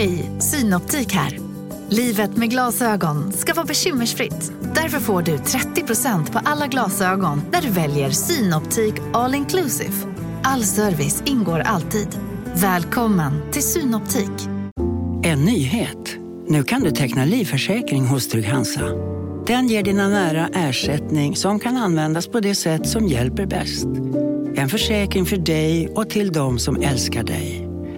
Hej, Synoptik här. Livet med glasögon ska vara bekymmersfritt. Därför får du 30% på alla glasögon när du väljer Synoptik All Inclusive. All service ingår alltid. Välkommen till Synoptik. En nyhet. Nu kan du teckna livförsäkring hos Trygg-Hansa. Den ger dina nära ersättning som kan användas på det sätt som hjälper bäst. En försäkring för dig och till de som älskar dig.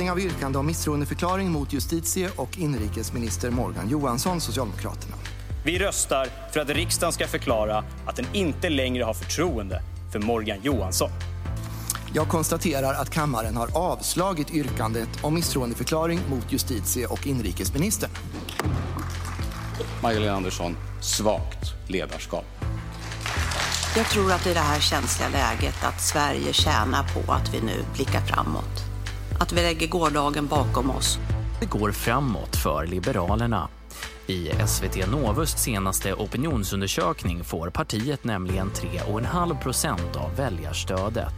1. Prövning av yrkande om misstroendeförklaring mot justitie och inrikesminister Morgan Johansson, Socialdemokraterna. Vi röstar för att riksdagen ska förklara att den inte längre har förtroende för Morgan Johansson. Jag konstaterar att kammaren har avslagit yrkandet om misstroendeförklaring mot justitie och inrikesministern. Magdalena Andersson, svagt ledarskap. Jag tror att i det här känsliga läget att Sverige tjänar på att vi nu blickar framåt. Att vi lägger gårdagen bakom oss. Det går framåt för Liberalerna. I SVT Novus senaste opinionsundersökning får partiet nämligen 3,5 procent av väljarstödet.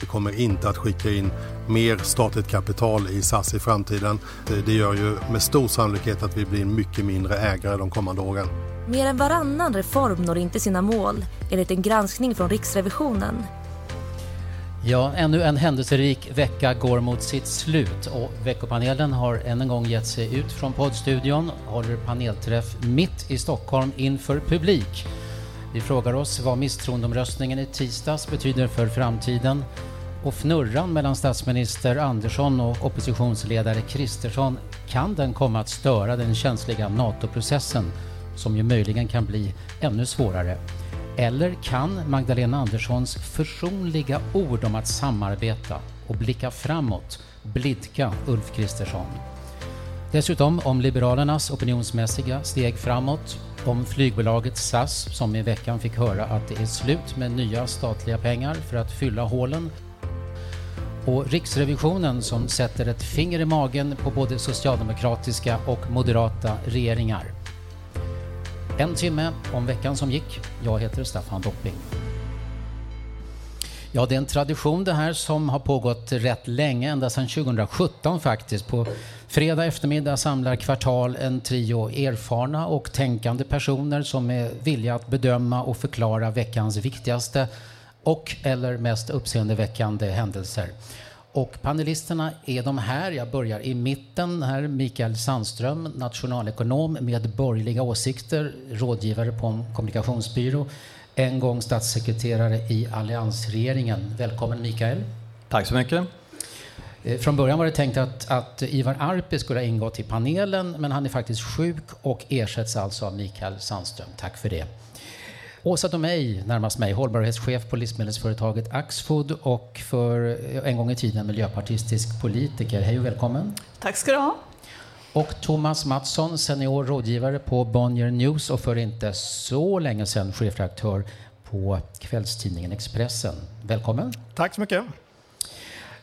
Vi kommer inte att skicka in mer statligt kapital i SAS i framtiden. Det gör ju med stor sannolikhet att vi blir mycket mindre ägare de kommande åren. Mer än varannan reform når inte sina mål, enligt en granskning från Riksrevisionen. Ja, ännu en händelserik vecka går mot sitt slut och veckopanelen har än en gång gett sig ut från poddstudion, håller panelträff mitt i Stockholm inför publik. Vi frågar oss vad misstroendeomröstningen i tisdags betyder för framtiden och fnurran mellan statsminister Andersson och oppositionsledare Kristersson, kan den komma att störa den känsliga NATO-processen som ju möjligen kan bli ännu svårare? Eller kan Magdalena Anderssons försonliga ord om att samarbeta och blicka framåt blidka Ulf Kristersson? Dessutom om Liberalernas opinionsmässiga steg framåt, om flygbolaget SAS som i veckan fick höra att det är slut med nya statliga pengar för att fylla hålen och Riksrevisionen som sätter ett finger i magen på både socialdemokratiska och moderata regeringar. En timme om veckan som gick. Jag heter Staffan Dopping. Ja, det är en tradition det här som har pågått rätt länge, ända sedan 2017 faktiskt. På fredag eftermiddag samlar Kvartal en trio erfarna och tänkande personer som är villiga att bedöma och förklara veckans viktigaste och eller mest uppseendeväckande händelser. Och panelisterna är de här. Jag börjar i mitten här. Mikael Sandström, nationalekonom med borgerliga åsikter, rådgivare på en kommunikationsbyrå, en gång statssekreterare i alliansregeringen. Välkommen Mikael. Tack så mycket. Eh, Från början var det tänkt att, att Ivar Arpi skulle ha ingått i panelen, men han är faktiskt sjuk och ersätts alltså av Mikael Sandström. Tack för det. Åsa Domeij, närmast mig, hållbarhetschef på livsmedelsföretaget Axfood och för en gång i tiden miljöpartistisk politiker. Hej och välkommen. Tack ska du ha. Och Thomas Mattsson, senior rådgivare på Bonnier News och för inte så länge sedan chefredaktör på kvällstidningen Expressen. Välkommen. Tack så mycket.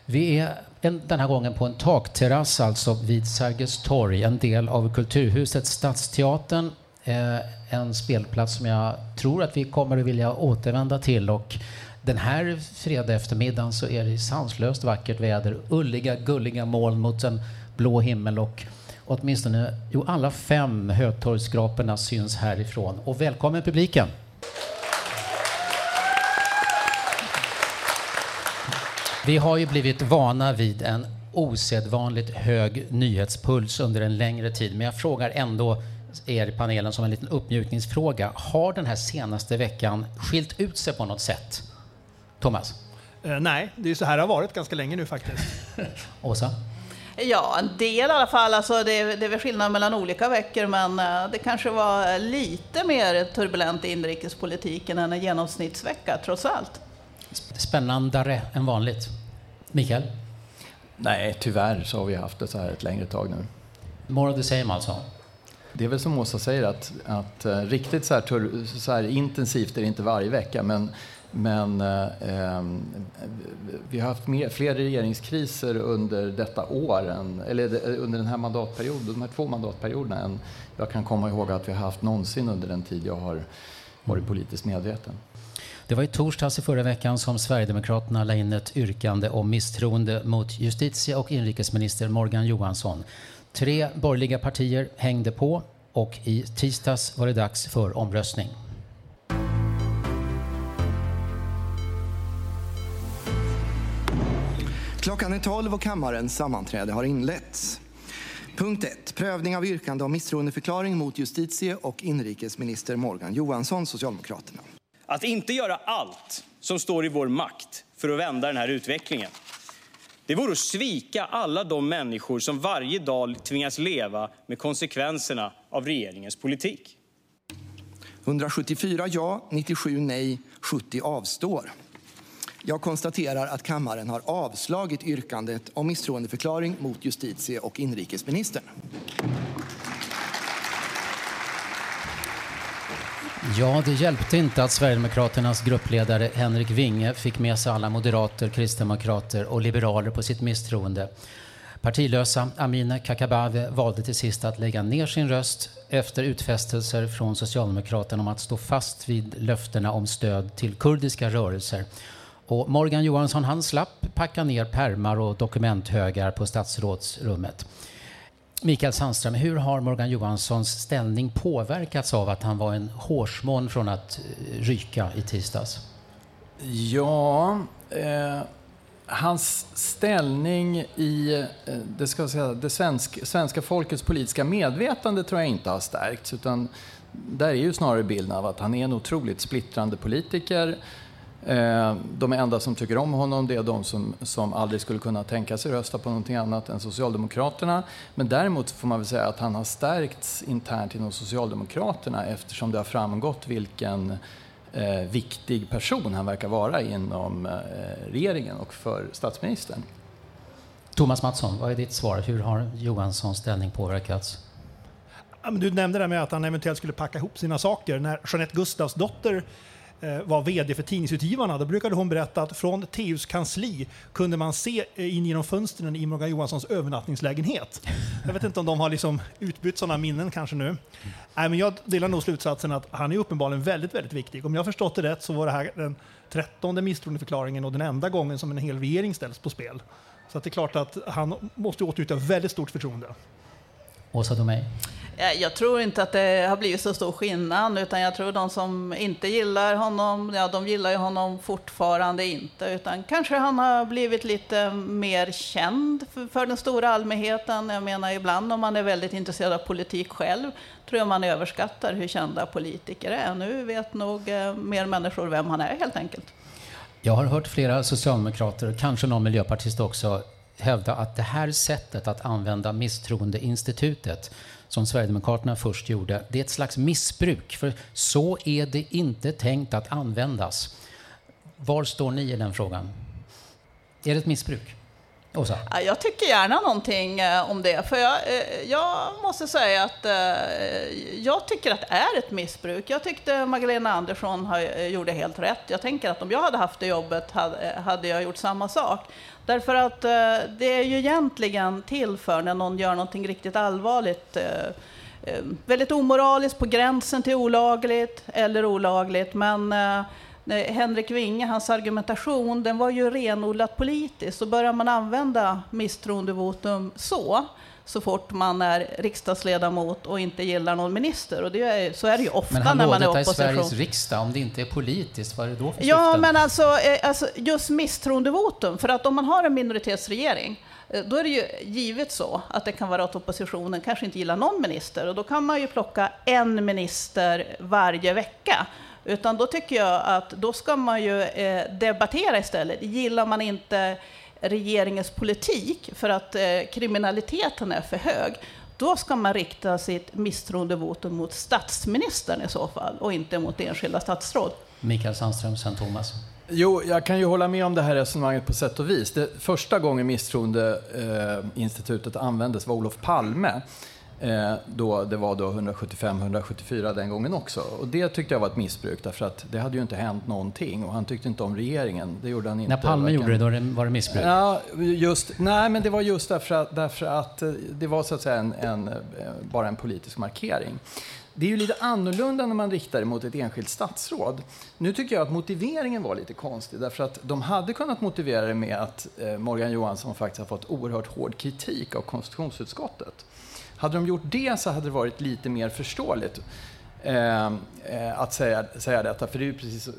Vi är en, den här gången på en takterrass alltså vid Sergels torg, en del av Kulturhuset Stadsteatern. Eh, en spelplats som jag tror att vi kommer att vilja återvända till. Och den här fredag eftermiddagen så är det sanslöst vackert väder, ulliga, gulliga moln mot en blå himmel och åtminstone jo, alla fem Hötorgsskraporna syns härifrån. Och välkommen publiken! Vi har ju blivit vana vid en osedvanligt hög nyhetspuls under en längre tid, men jag frågar ändå er i panelen som en liten uppmjukningsfråga. Har den här senaste veckan skilt ut sig på något sätt? Thomas? Eh, nej, det är så här det har varit ganska länge nu faktiskt. Åsa? Ja, en del i alla fall. Alltså det, är, det är väl skillnad mellan olika veckor, men det kanske var lite mer turbulent i inrikespolitiken än en genomsnittsvecka, trots allt. Spännandare än vanligt. Mikael? Nej, tyvärr så har vi haft det så här ett längre tag nu. More of the same alltså? Det är väl som Åsa säger att, att uh, riktigt så här, så här, intensivt är det inte varje vecka men, men uh, vi har haft mer, fler regeringskriser under detta år, än, eller eh, under den här mandatperioden, de här två mandatperioderna än jag kan komma ihåg att vi har haft någonsin under den tid jag har varit politiskt medveten. Det var i torsdags i förra veckan som Sverigedemokraterna la in ett yrkande om misstroende mot justitie och inrikesminister Morgan Johansson. Tre borgerliga partier hängde på och i tisdags var det dags för omröstning. Klockan är 12 och kammarens sammanträde har inletts. Punkt 1. Prövning av yrkande om misstroendeförklaring mot justitie och inrikesminister Morgan Johansson, Socialdemokraterna. Att inte göra allt som står i vår makt för att vända den här utvecklingen det vore att svika alla de människor som varje dag tvingas leva med konsekvenserna av regeringens politik. 174 ja, 97 nej, 70 avstår. Jag konstaterar att kammaren har avslagit yrkandet om misstroendeförklaring mot justitie och inrikesministern. Ja, det hjälpte inte att Sverigedemokraternas gruppledare Henrik Winge fick med sig alla moderater, kristdemokrater och liberaler på sitt misstroende. Partilösa Amineh Kakabaveh valde till sist att lägga ner sin röst efter utfästelser från Socialdemokraterna om att stå fast vid löftena om stöd till kurdiska rörelser. Och Morgan Johansson han slapp packa ner permar och dokumenthögar på statsrådsrummet. Mikael Sandström, hur har Morgan Johanssons ställning påverkats av att han var en hårsmån från att eh, ryka i tisdags? Ja, eh, hans ställning i eh, det, ska säga, det svensk, svenska folkets politiska medvetande tror jag inte har stärkts. Utan där är ju snarare bilden av att han är en otroligt splittrande politiker Eh, de enda som tycker om honom det är de som, som aldrig skulle kunna tänka sig rösta på någonting annat än Socialdemokraterna. Men däremot får man väl säga att han har stärkts internt inom Socialdemokraterna eftersom det har framgått vilken eh, viktig person han verkar vara inom eh, regeringen och för statsministern. Thomas Mattsson, vad är ditt svar? Hur har Johanssons ställning påverkats? Du nämnde det med att han eventuellt skulle packa ihop sina saker. När Jeanette Gustavs dotter Eh, Eh, var VD för Tidningsutgivarna, då brukade hon berätta att från TUs kansli kunde man se eh, in genom fönstren i Morgan Johanssons övernattningslägenhet. Jag vet inte om de har liksom utbytt sådana minnen kanske nu. Nej, men jag delar nog slutsatsen att han är uppenbarligen väldigt, väldigt viktig. Om jag förstått det rätt så var det här den trettonde misstroendeförklaringen och den enda gången som en hel regering ställs på spel. Så det är klart att han måste åtnjuta väldigt stort förtroende. Åsa Domeij? Jag tror inte att det har blivit så stor skillnad, utan jag tror de som inte gillar honom, ja de gillar ju honom fortfarande inte, utan kanske han har blivit lite mer känd för, för den stora allmänheten. Jag menar ibland om man är väldigt intresserad av politik själv, tror jag man överskattar hur kända politiker är. Nu vet nog eh, mer människor vem han är helt enkelt. Jag har hört flera socialdemokrater, kanske någon miljöpartist också, hävda att det här sättet att använda misstroendeinstitutet som Sverigedemokraterna först gjorde, det är ett slags missbruk. För så är det inte tänkt att användas. Var står ni i den frågan? Är det ett missbruk? Åsa? Jag tycker gärna någonting eh, om det. För jag, eh, jag måste säga att eh, jag tycker att det är ett missbruk. Jag tyckte Magdalena Andersson gjorde helt rätt. Jag tänker att om jag hade haft det jobbet hade jag gjort samma sak. Därför att det är ju egentligen till för när någon gör någonting riktigt allvarligt väldigt omoraliskt, på gränsen till olagligt eller olagligt. Men Henrik Winge, hans argumentation, den var ju renodlat politisk. Så börjar man använda misstroendevotum så, så fort man är riksdagsledamot och inte gillar någon minister. Och det är, så är det ju ofta men när man är opposition. Men Sveriges riksdag, om det inte är politiskt, vad är det då för Ja, syften? men alltså, eh, alltså just misstroendevotum. För att om man har en minoritetsregering, eh, då är det ju givet så att det kan vara att oppositionen kanske inte gillar någon minister. Och då kan man ju plocka en minister varje vecka. Utan då tycker jag att då ska man ju eh, debattera istället. Gillar man inte regeringens politik för att eh, kriminaliteten är för hög, då ska man rikta sitt misstroendevotum mot statsministern i så fall och inte mot enskilda statsråd. Mikael Sandström, sen Thomas. Jo, jag kan ju hålla med om det här resonemanget på sätt och vis. Det första gången misstroendeinstitutet användes var Olof Palme. Eh, då det var då 175-174 den gången också. Och det tyckte jag var ett missbruk därför att det hade ju inte hänt någonting och han tyckte inte om regeringen. Det gjorde han inte. När Palme varken... gjorde det, då var det missbruk? Ja, just, nej, men det var just därför att, därför att eh, det var så att säga en, en, eh, bara en politisk markering. Det är ju lite annorlunda när man riktar det mot ett enskilt statsråd. Nu tycker jag att motiveringen var lite konstig därför att de hade kunnat motivera det med att Morgan Johansson faktiskt har fått oerhört hård kritik av konstitutionsutskottet. Hade de gjort det så hade det varit lite mer förståeligt ehm, eh, att säga, säga detta. För det är ju precis,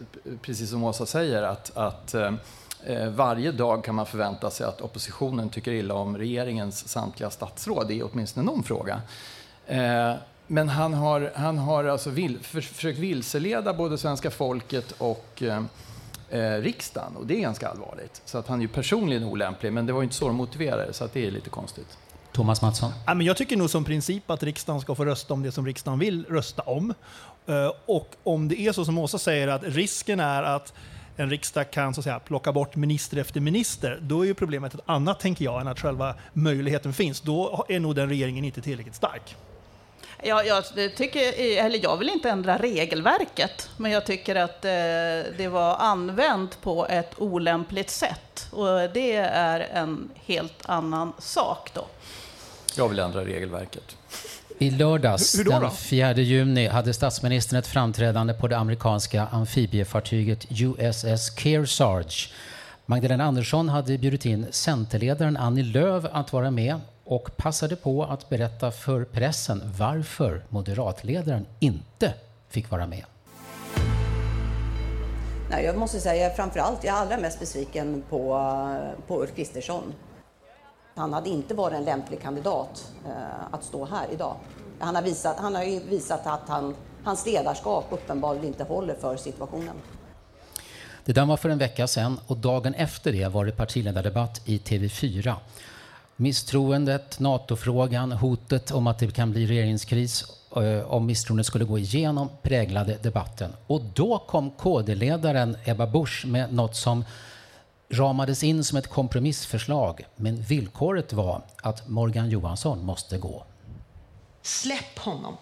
precis som Åsa säger att, att eh, varje dag kan man förvänta sig att oppositionen tycker illa om regeringens samtliga statsråd i åtminstone någon fråga. Eh, men han har, han har alltså vill, för, försökt vilseleda både svenska folket och eh, eh, riksdagen och det är ganska allvarligt. Så att han är ju personligen olämplig, men det var ju inte så de motiverade, så att det är lite konstigt. Thomas Mattsson? Ja, men jag tycker nog som princip att riksdagen ska få rösta om det som riksdagen vill rösta om. Eh, och om det är så som Åsa säger, att risken är att en riksdag kan så att säga, plocka bort minister efter minister, då är ju problemet ett annat, tänker jag, än att själva möjligheten finns. Då är nog den regeringen inte tillräckligt stark. Ja, jag, tycker, eller jag vill inte ändra regelverket, men jag tycker att eh, det var använt på ett olämpligt sätt. Och det är en helt annan sak då. Jag vill ändra regelverket. I lördags, då, den 4 juni, hade statsministern ett framträdande på det amerikanska amfibiefartyget USS Kearsarge. Magdalena Andersson hade bjudit in Centerledaren Annie Lööf att vara med och passade på att berätta för pressen varför moderatledaren inte fick vara med. Nej, jag måste säga framförallt, jag är allra mest besviken på, på Ulf Kristersson. Han hade inte varit en lämplig kandidat eh, att stå här idag. Han har visat, han har visat att han, hans ledarskap uppenbarligen inte håller för situationen. Det där var för en vecka sedan och dagen efter det var det partiledardebatt i TV4. Misstroendet, NATO-frågan, hotet om att det kan bli regeringskris eh, om misstroendet skulle gå igenom präglade debatten. Och då kom KD-ledaren Ebba Busch med något som ramades in som ett kompromissförslag, men villkoret var att Morgan Johansson måste gå. Släpp honom.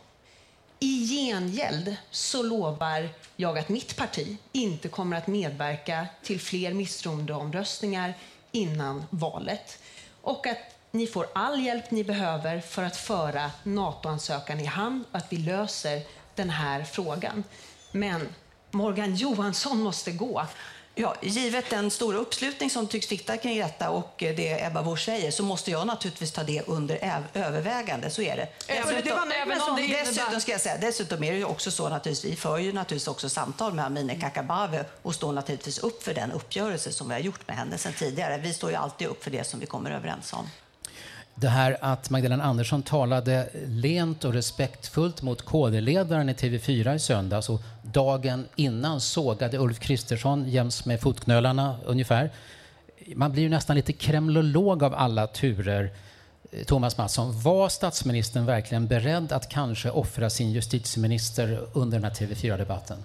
I gengäld så lovar jag att mitt parti inte kommer att medverka till fler misstroendeomröstningar innan valet och att ni får all hjälp ni behöver för att föra NATO-ansökan i hamn och att vi löser den här frågan. Men Morgan Johansson måste gå. Ja, givet den stora uppslutning som tycks sitta kring detta och det Ebba Busch säger så måste jag naturligtvis ta det under övervägande. Så är det. Dessutom, dessutom, ska jag säga, dessutom är det ju också så naturligtvis, vi för ju naturligtvis också samtal med Amineh Kakabaveh och står naturligtvis upp för den uppgörelse som vi har gjort med henne sedan tidigare. Vi står ju alltid upp för det som vi kommer överens om. Det här att Magdalena Andersson talade lent och respektfullt mot KD-ledaren i TV4 i söndags och dagen innan sågade Ulf Kristersson jäms med fotknölarna ungefär. Man blir ju nästan lite kremlolog av alla turer. Eh, Thomas Mattsson, var statsministern verkligen beredd att kanske offra sin justitieminister under den här TV4-debatten?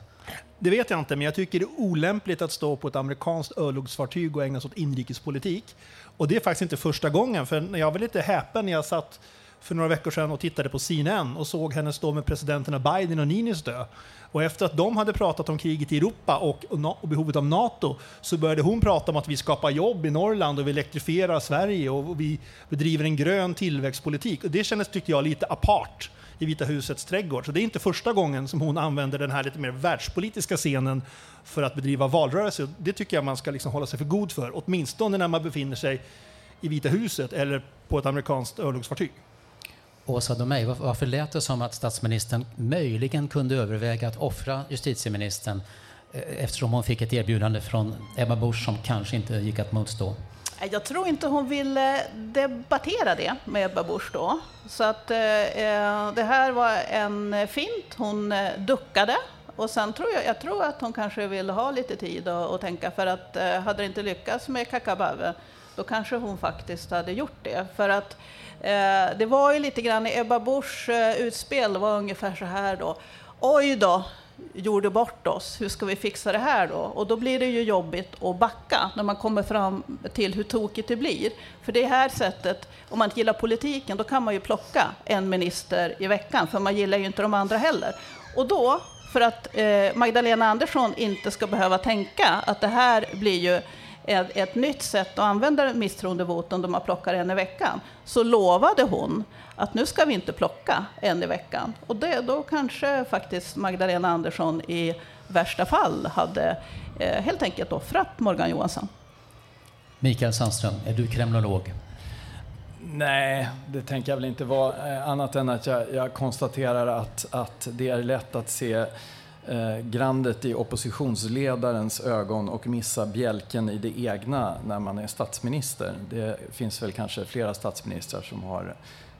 Det vet jag inte, men jag tycker det är olämpligt att stå på ett amerikanskt örlogsfartyg och ägna sig åt inrikespolitik. Och det är faktiskt inte första gången, för jag var lite häpen när jag satt för några veckor sedan och tittade på CNN och såg henne stå med presidenterna Biden och Niinistö. Och efter att de hade pratat om kriget i Europa och, och, behovet av NATO så började hon prata om att vi skapar jobb i Norrland och vi elektrifierar Sverige och vi bedriver en grön tillväxtpolitik. Och det kändes, tyckte jag, lite apart i Vita husets trädgård. Så det är inte första gången som hon använder den här lite mer världspolitiska scenen för att bedriva valrörelse. Det tycker jag man ska liksom hålla sig för god för, åtminstone när man befinner sig i Vita huset eller på ett amerikanskt örlogsfartyg. Åsa Domeij, varför lät det som att statsministern möjligen kunde överväga att offra justitieministern eh, eftersom hon fick ett erbjudande från Ebba Busch som kanske inte gick att motstå? Jag tror inte hon ville eh, debattera det med Ebba Busch då. Så att eh, eh det här var en fint. Hon eh, duckade. Och sen tror jag, jag tror att hon kanske ville ha lite tid och, och tänka för att eh, hade det inte lyckats med Kakabaveh då kanske hon faktiskt hade gjort det. För att eh, det var ju lite grann, i Ebba Buschs eh, utspel var ungefär så här då. Oj då, gjorde bort oss, hur ska vi fixa det här då? Och då blir det ju jobbigt att backa när man kommer fram till hur tokigt det blir. För det här sättet, om man inte gillar politiken, då kan man ju plocka en minister i veckan, för man gillar ju inte de andra heller. Och då, för att eh, Magdalena Andersson inte ska behöva tänka att det här blir ju ett, ett nytt sätt att använda misstroendevotum då man plockar en i veckan, så lovade hon att nu ska vi inte plocka en i veckan. Och det, då kanske faktiskt Magdalena Andersson i värsta fall hade eh, helt enkelt offrat Morgan Johansson. Mikael Sandström, är du kremlolog? Nej, det tänker jag väl inte vara. Eh, annat än att jag, jag konstaterar att, att det är lätt att se eh, grandet i oppositionsledarens ögon och missa bjälken i det egna när man är statsminister. Det finns väl kanske flera statsministrar som har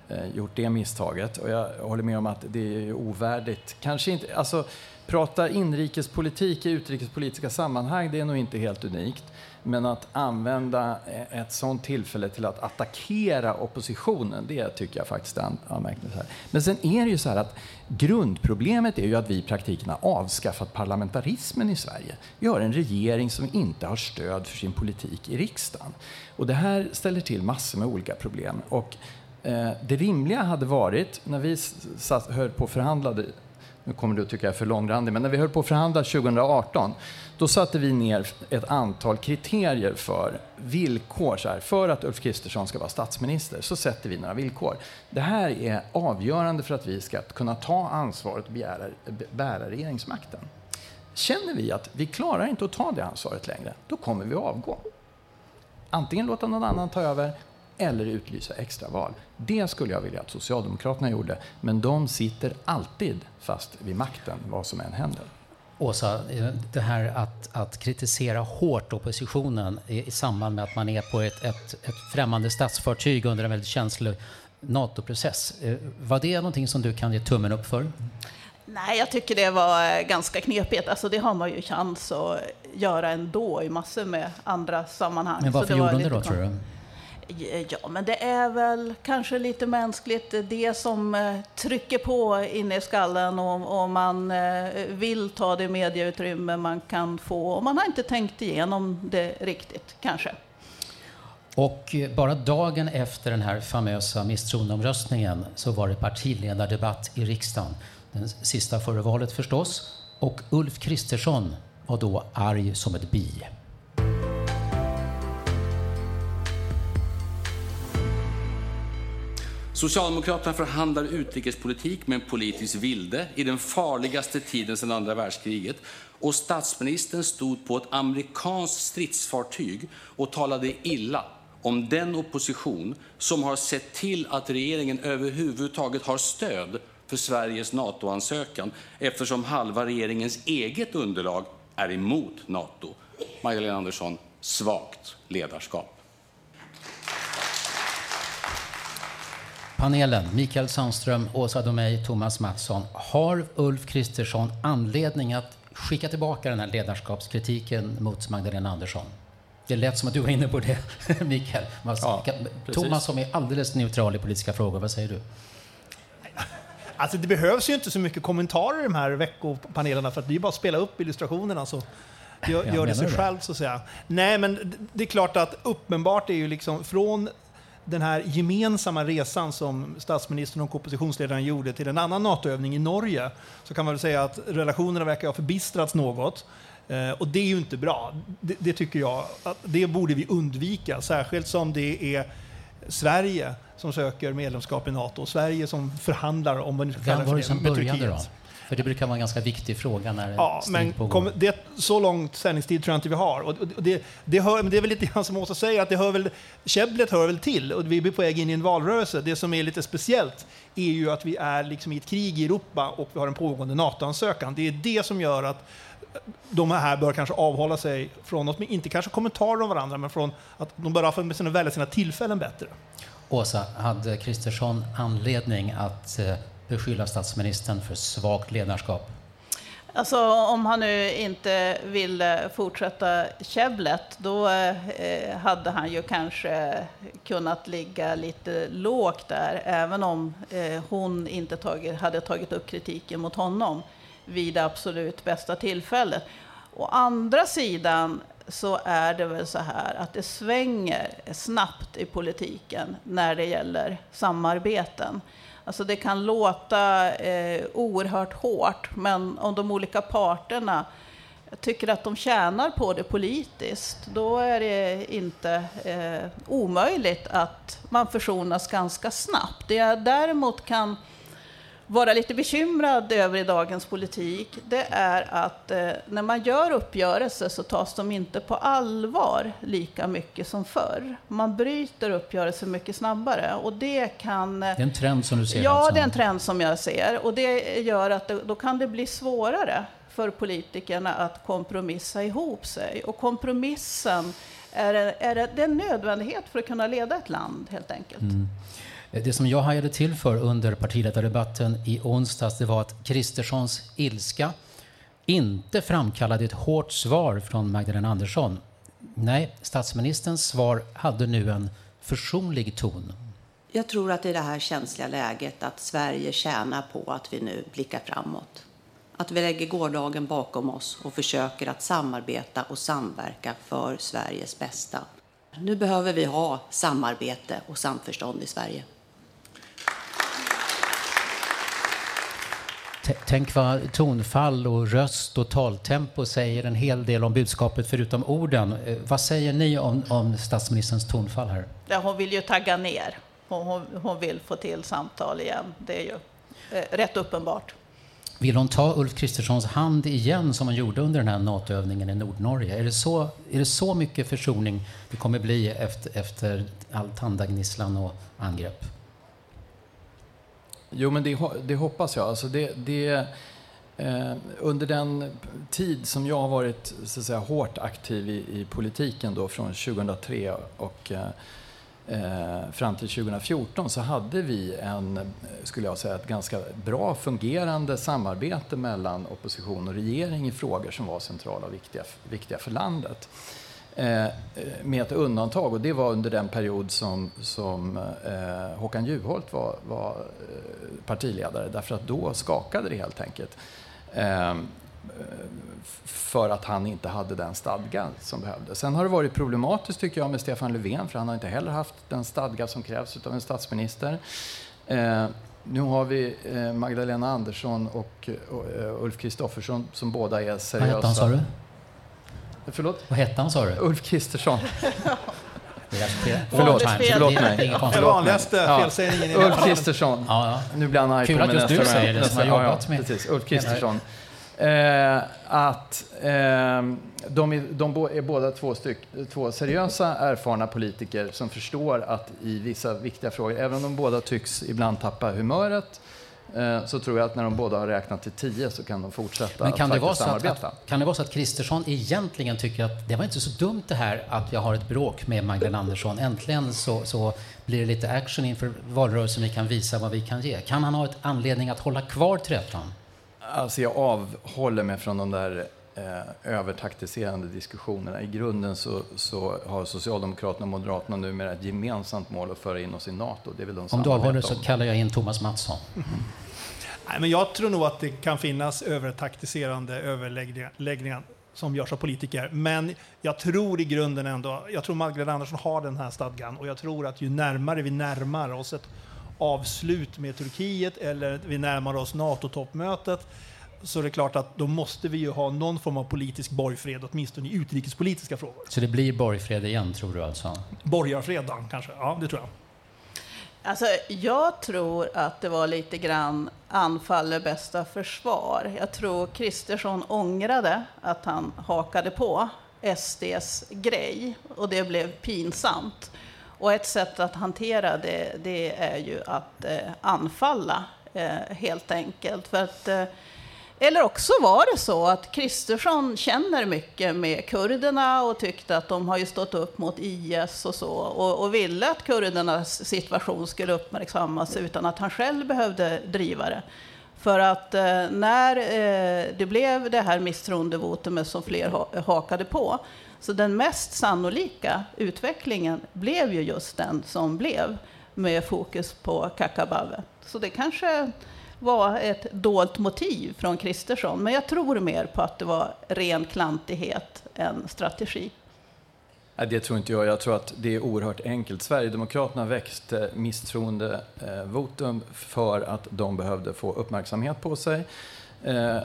eh, gjort det misstaget. Och jag håller med om att det är ovärdigt. Kanske inte, alltså, prata inrikespolitik i utrikespolitiska sammanhang, det är nog inte helt unikt. Men att använda eh, ett sånt tillfälle till att attackera oppositionen, det tycker jag faktiskt är anmärkningsvärt. Men sen är det ju så här att grundproblemet är ju att vi i praktiken har avskaffat parlamentarismen i Sverige. Vi har en regering som inte har stöd för sin politik i riksdagen. Och det här ställer till massor med olika problem. Och eh, det rimliga hade varit, när vi satt, höll på och förhandlade nu kommer du att tycka jag är för långrandig, men när vi höll på att förhandla 2018, då satte vi ner ett antal kriterier för villkor. Så här, för att Ulf Kristersson ska vara statsminister så sätter vi några villkor. Det här är avgörande för att vi ska kunna ta ansvaret och begära, bära regeringsmakten. Känner vi att vi klarar inte att ta det ansvaret längre, då kommer vi att avgå. Antingen låta någon annan ta över eller utlysa extraval. Det skulle jag vilja att Socialdemokraterna gjorde, men de sitter alltid fast vid makten, vad som än händer. Åsa, det här att, att kritisera hårt oppositionen i, i samband med att man är på ett, ett, ett främmande statsfartyg under en väldigt känslig NATO-process. Eh, var det någonting som du kan ge tummen upp för? Nej, jag tycker det var ganska knepigt. Alltså, det har man ju chans att göra ändå i massor med andra sammanhang. Men varför gjorde hon det då, tror du? Eh, ja, men det är väl kanske lite mänskligt eh, det som eh, trycker på inne i skallen och, och man eh, vill ta det medieutrymme man kan få. Och man har inte tänkt igenom det riktigt, kanske. Och eh, bara dagen efter den här famösa misstroendeomröstningen så var det partiledardebatt i riksdagen. Den sista före valet förstås. Och Ulf Kristersson var då arg som ett bi. Socialdemokraterna förhandlar utrikespolitik med en politisk vilde i den farligaste tiden sedan andra världskriget. Och statsministern stod på ett amerikanskt stridsfartyg och talade illa om den opposition som har sett till att regeringen överhuvudtaget har stöd för Sveriges NATO-ansökan eftersom halva regeringens eget underlag är emot NATO. Magdalena Andersson, svagt ledarskap. Panelen, Mikael Sandström, Åsa Domeij, Thomas Mattsson. Har Ulf Kristersson anledning att skicka tillbaka den här ledarskapskritiken mot Magdalena Andersson? Det lät som att du var inne på det, Mikael. Ja, Thomas som är alldeles neutral i politiska frågor, vad säger du? Alltså det behövs ju inte så mycket kommentarer i de här veckopanelerna för att det är bara att spela upp illustrationerna så gör, gör det sig själv så att säga. Nej men det är klart att uppenbart är ju liksom från den här gemensamma resan som statsministern och oppositionsledaren gjorde till en annan NATO-övning i Norge, så kan man väl säga att relationerna verkar ha förbistrats något. Eh, och det är ju inte bra. Det, det, tycker jag, att det borde vi undvika, särskilt som det är Sverige som söker medlemskap i NATO och Sverige som förhandlar om vad ni ska kalla Vem var det som började då? För det brukar vara en ganska viktig fråga när ja, men kom, det, Så långt sändningstid tror jag inte vi har. Och det, det, hör, det är väl lite grann som Åsa säger, att det hör väl, käbblet hör väl till och vi är på väg in i en valrörelse. Det som är lite speciellt är ju att vi är liksom i ett krig i Europa och vi har en pågående NATO-ansökan. Det är det som gör att de här bör kanske avhålla sig från, något, inte kanske kommentarer om varandra, men från att de bör välja sina tillfällen bättre. Åsa, hade Kristersson anledning att eh, beskylla statsministern för svagt ledarskap? Alltså om han nu inte ville eh, fortsätta käbblet, då eh, hade han ju kanske kunnat ligga lite lågt där, även om eh, hon inte tagit, hade tagit upp kritiken mot honom vid det absolut bästa tillfället. Å andra sidan så är det väl så här att det svänger snabbt i politiken när det gäller samarbeten. Alltså det kan låta eh, oerhört hårt, men om de olika parterna tycker att de tjänar på det politiskt, då är det inte eh, omöjligt att man försonas ganska snabbt. Det jag däremot kan vara lite bekymrad över i dagens politik, det är att eh, när man gör uppgörelser så tas de inte på allvar lika mycket som förr. Man bryter uppgörelser mycket snabbare och det kan... Det är en trend som du ser? Ja, alltså. det är en trend som jag ser och det gör att det, då kan det bli svårare för politikerna att kompromissa ihop sig. Och kompromissen är, är, det är en nödvändighet för att kunna leda ett land helt enkelt. Mm. Eh, det som jag hajade till för under partiledardebatten i onsdags det var att Kristerssons ilska inte framkallade ett hårt svar från Magdalena Andersson. Nej, statsministerns svar hade nu en försonlig ton. Jag tror att i det här känsliga läget att Sverige tjänar på att vi nu blickar framåt. Att vi lägger gårdagen bakom oss och försöker att samarbeta och samverka för Sveriges bästa. Nu behöver vi ha samarbete och samförstånd i Sverige. Tänk vad tonfall och röst och taltempo säger en hel del om budskapet förutom orden. Eh, vad säger ni om, om statsministerns tonfall här? Ja, hon vill ju tagga ner. Hon, hon, hon vill få till samtal igen. Det är ju eh, rätt uppenbart. Vill hon ta Ulf Kristerssons hand igen som hon gjorde under den här NATO-övningen i Nordnorge? Är det, så, är det så mycket försoning det kommer bli efter, efter all tandagnisslan och angrepp? Jo, men det, det hoppas jag. Alltså det, det, eh, under den tid som jag har varit så att säga, hårt aktiv i, i politiken, då, från 2003 och eh, eh, fram till 2014, så hade vi en, skulle jag säga, ett ganska bra fungerande samarbete mellan opposition och regering i frågor som var centrala och viktiga, viktiga för landet. Eh, med ett undantag och det var under den period som, som eh, Håkan Juholt var, var eh, partiledare därför att då skakade det helt enkelt. Eh, för att han inte hade den stadga som behövdes. Sen har det varit problematiskt tycker jag med Stefan Löfven för han har inte heller haft den stadga som krävs av en statsminister. Eh, nu har vi eh, Magdalena Andersson och, Ulf Kristoffersson som båda är seriösa. Vad hette han sa du? Förlåt? Vad hette han sa du? Ulf Kristersson. Förlåt, förlåt mig. Den vanligaste ja. felsägningen i Ulf Kristersson. Ja, ja. Nu blir han arg Kul på att mig just du säger det, som har jobbat med... Precis, Ulf Kristersson. Eh, att eh, de, är, de är båda två, styck, två seriösa, erfarna politiker som förstår att i vissa viktiga frågor, även om de båda tycks ibland tappa humöret, Eh, så tror jag att när de båda har räknat till tio så kan de fortsätta Men kan att det vara samarbeta. Att, att, kan det vara så att Kristersson egentligen tycker att det var inte så dumt det här att jag har ett bråk med Magdalena Andersson. Äntligen så, så blir det lite action inför valrörelsen. Vi kan visa vad vi kan ge. Kan han ha ett anledning att hålla kvar trätan? Alltså jag avhåller mig från de där eh, övertaktiserande diskussionerna. I grunden så, så har Socialdemokraterna och Moderaterna numera ett gemensamt mål att föra in oss i NATO. Det vill de Om du avhåller så kallar jag in Thomas Mattsson. Nej, men jag tror nog att det kan finnas övertaktiserande överläggningar som görs av politiker. Men jag tror i grunden ändå, jag tror Magdalena Andersson har den här stadgan och jag tror att ju närmare vi närmar oss ett avslut med Turkiet eller vi närmar oss NATO-toppmötet så är det klart att då måste vi ju ha någon form av politisk borgfred, åtminstone i utrikespolitiska frågor. Så det blir borgfred igen, tror du alltså? Borgarfred kanske, ja det tror jag. Alltså, jag tror att det var lite grann anfall är bästa försvar. Jag tror Kristersson ångrade att han hakade på SDs grej och det blev pinsamt. Och ett sätt att hantera det, det är ju att eh, anfalla eh, helt enkelt. För att eh, eller också var det så att Kristersson känner mycket med kurderna och tyckte att de har ju stått upp mot IS och så och, och ville att kurdernas situation skulle uppmärksammas utan att han själv behövde driva det. För att eh, när eh, det blev det här misstroendevotumet som fler ha, hakade på, så den mest sannolika utvecklingen blev ju just den som blev med fokus på Kakabaveh. Så det kanske var ett dolt motiv från Kristersson, men jag tror mer på att det var ren klantighet än strategi. Nej, det tror inte jag. Jag tror att det är oerhört enkelt. Sverigedemokraterna växte misstroendevotum för att de behövde få uppmärksamhet på sig. Eh, eh,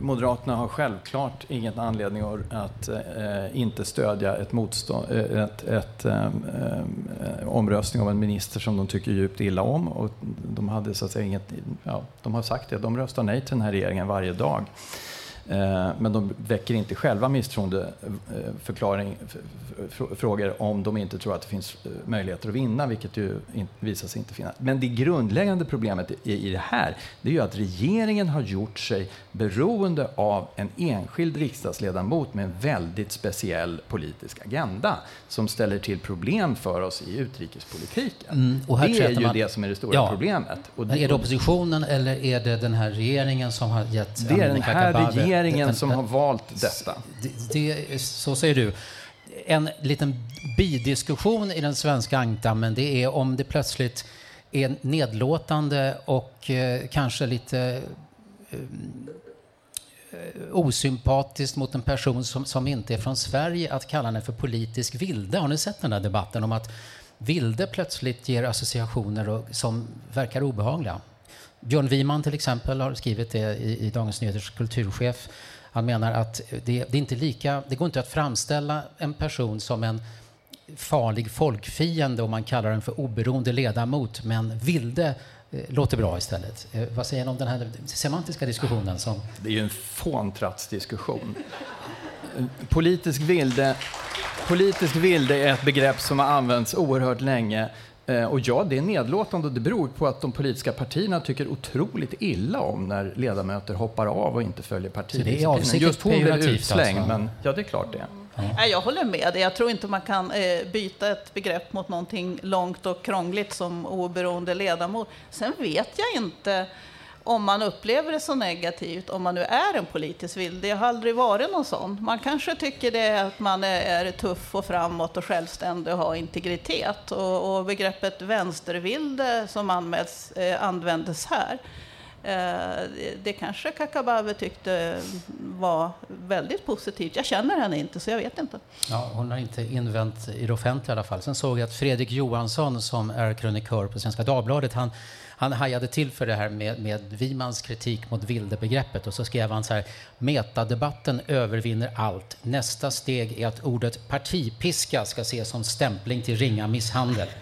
Moderaterna har självklart ingen anledning att eh, inte stödja ett motstånd, eh, ett, ett, eh, eh, omröstning om en minister som de tycker djupt illa om. Och de, hade, så att säga, inget, ja, de har sagt det, de röstar nej till den här regeringen varje dag. Eh, men de väcker inte själva misstroendeförklaring, frågor om de inte tror att det finns eh, möjligheter att vinna, vilket ju visar sig inte finnas. Men det grundläggande problemet i det här, det är ju att regeringen har gjort sig beroende av en enskild riksdagsledamot med en väldigt speciell politisk agenda som ställer till problem för oss i utrikespolitiken. Mm, det är ju man, det som är det stora ja, problemet. Och är det oppositionen eller är det den här regeringen som har gett Det är den här regeringen regeringen som har valt detta. Det, det, så säger du. En liten bidiskussion i den svenska ankdammen det är om det plötsligt är nedlåtande och eh, kanske lite eh, osympatiskt mot en person som, som inte är från Sverige att kalla henne för politisk vilde. Har ni sett den där debatten om att vilde plötsligt ger associationer och, som verkar obehagliga? Björn Wiman till exempel har skrivit det i, i Dagens Nyheters kulturchef. Han menar att det, det, är inte lika, det går inte att framställa en person som en farlig folkfiende om man kallar den för oberoende ledamot, men vilde eh, låter bra istället. Eh, vad säger ni om den här semantiska diskussionen? Som... Det är ju en fåntrattsdiskussion. Politisk vilde, politisk vilde är ett begrepp som har använts oerhört länge och ja, det är nedlåtande och det beror på att de politiska partierna tycker otroligt illa om när ledamöter hoppar av och inte följer partidisciplinen. Just hon blev utslängd, alltså. men ja, det är klart det. Ja. Jag håller med dig. Jag tror inte man kan eh, byta ett begrepp mot någonting långt och krångligt som oberoende ledamot. Sen vet jag inte om man upplever det så negativt, om man nu är en politisk vilde. Jag har aldrig varit någon sån. Man kanske tycker det är att man är, tuff och framåt och självständig och har integritet. Och, och begreppet vänstervilde som anmäls, eh, användes här, eh, det kanske Kakabaveh tyckte var väldigt positivt. Jag känner henne inte, så jag vet inte. Ja, hon har inte invänt i det offentliga i alla fall. Sen såg jag att Fredrik Johansson, som är krönikör på Svenska Dagbladet, han han hajade till för det här med, med Wimans kritik mot vildebegreppet och så skrev han så här, metadebatten övervinner allt. Nästa steg är att ordet partipiska ska ses som stämpling till ringa misshandel.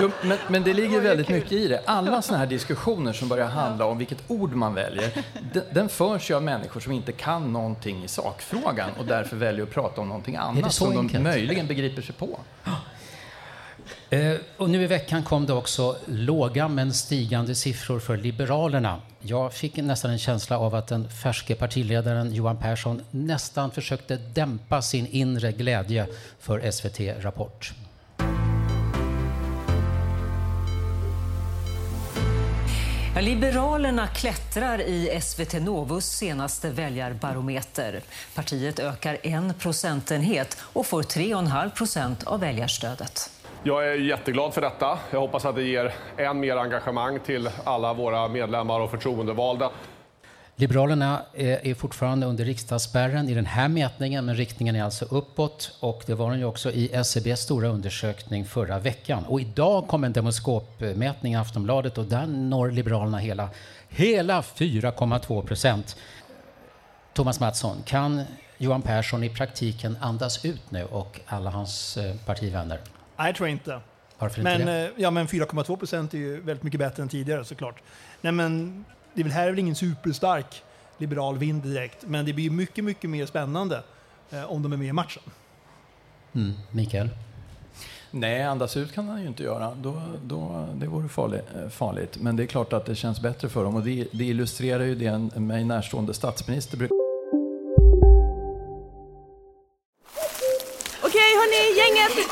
Jo, men, men det ligger väldigt mycket i det. Alla sådana här diskussioner som börjar handla om vilket ord man väljer, den, den förs ju av människor som inte kan någonting i sakfrågan och därför väljer att prata om någonting annat som de möjligen begriper sig på. Eh, och nu i veckan kom det också låga men stigande siffror för Liberalerna. Jag fick nästan en känsla av att den färske partiledaren Johan Persson nästan försökte dämpa sin inre glädje för SVT Rapport. Ja, Liberalerna klättrar i SVT Novus senaste väljarbarometer. Partiet ökar en procentenhet och får 3,5 procent av väljarstödet. Jag är jätteglad för detta. Jag hoppas att det ger än mer engagemang till alla våra medlemmar och förtroendevalda. Liberalerna är fortfarande under riksdagsspärren i den här mätningen, men riktningen är alltså uppåt. Och det var den ju också i SCBs stora undersökning förra veckan. Och idag kom en demoskopmätning i Aftonbladet och där når Liberalerna hela, hela 4,2 procent. Thomas Mattsson, kan Johan Persson i praktiken andas ut nu och alla hans eh, partivänner? Nej, tror jag inte. Varför men, inte det? Eh, ja, men 4,2 procent är ju väldigt mycket bättre än tidigare såklart. Nej, men det är väl här är väl ingen superstark liberal vind direkt, men det blir mycket, mycket mer spännande eh, om de är med i matchen. Mm. Mikael? Nej, andas ut kan han ju inte göra. Då, då, det vore farligt, eh, farligt. Men det är klart att det känns bättre för dem. Och det, det illustrerar ju det en mig närstående statsminister brukar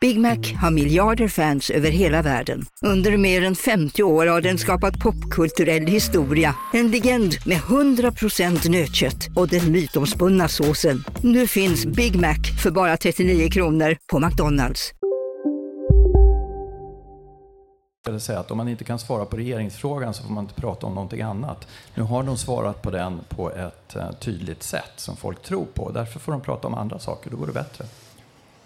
Big Mac har miljarder fans över hela världen. Under mer än 50 år har den skapat popkulturell historia. En legend med 100% nötkött och den mytomspunna såsen. Nu finns Big Mac för bara 39 kronor på McDonalds. Jag säga att om man inte kan svara på regeringsfrågan så får man inte prata om någonting annat. Nu har de svarat på den på ett eh, tydligt sätt som folk tror på. Därför får de prata om andra saker, då går det bättre.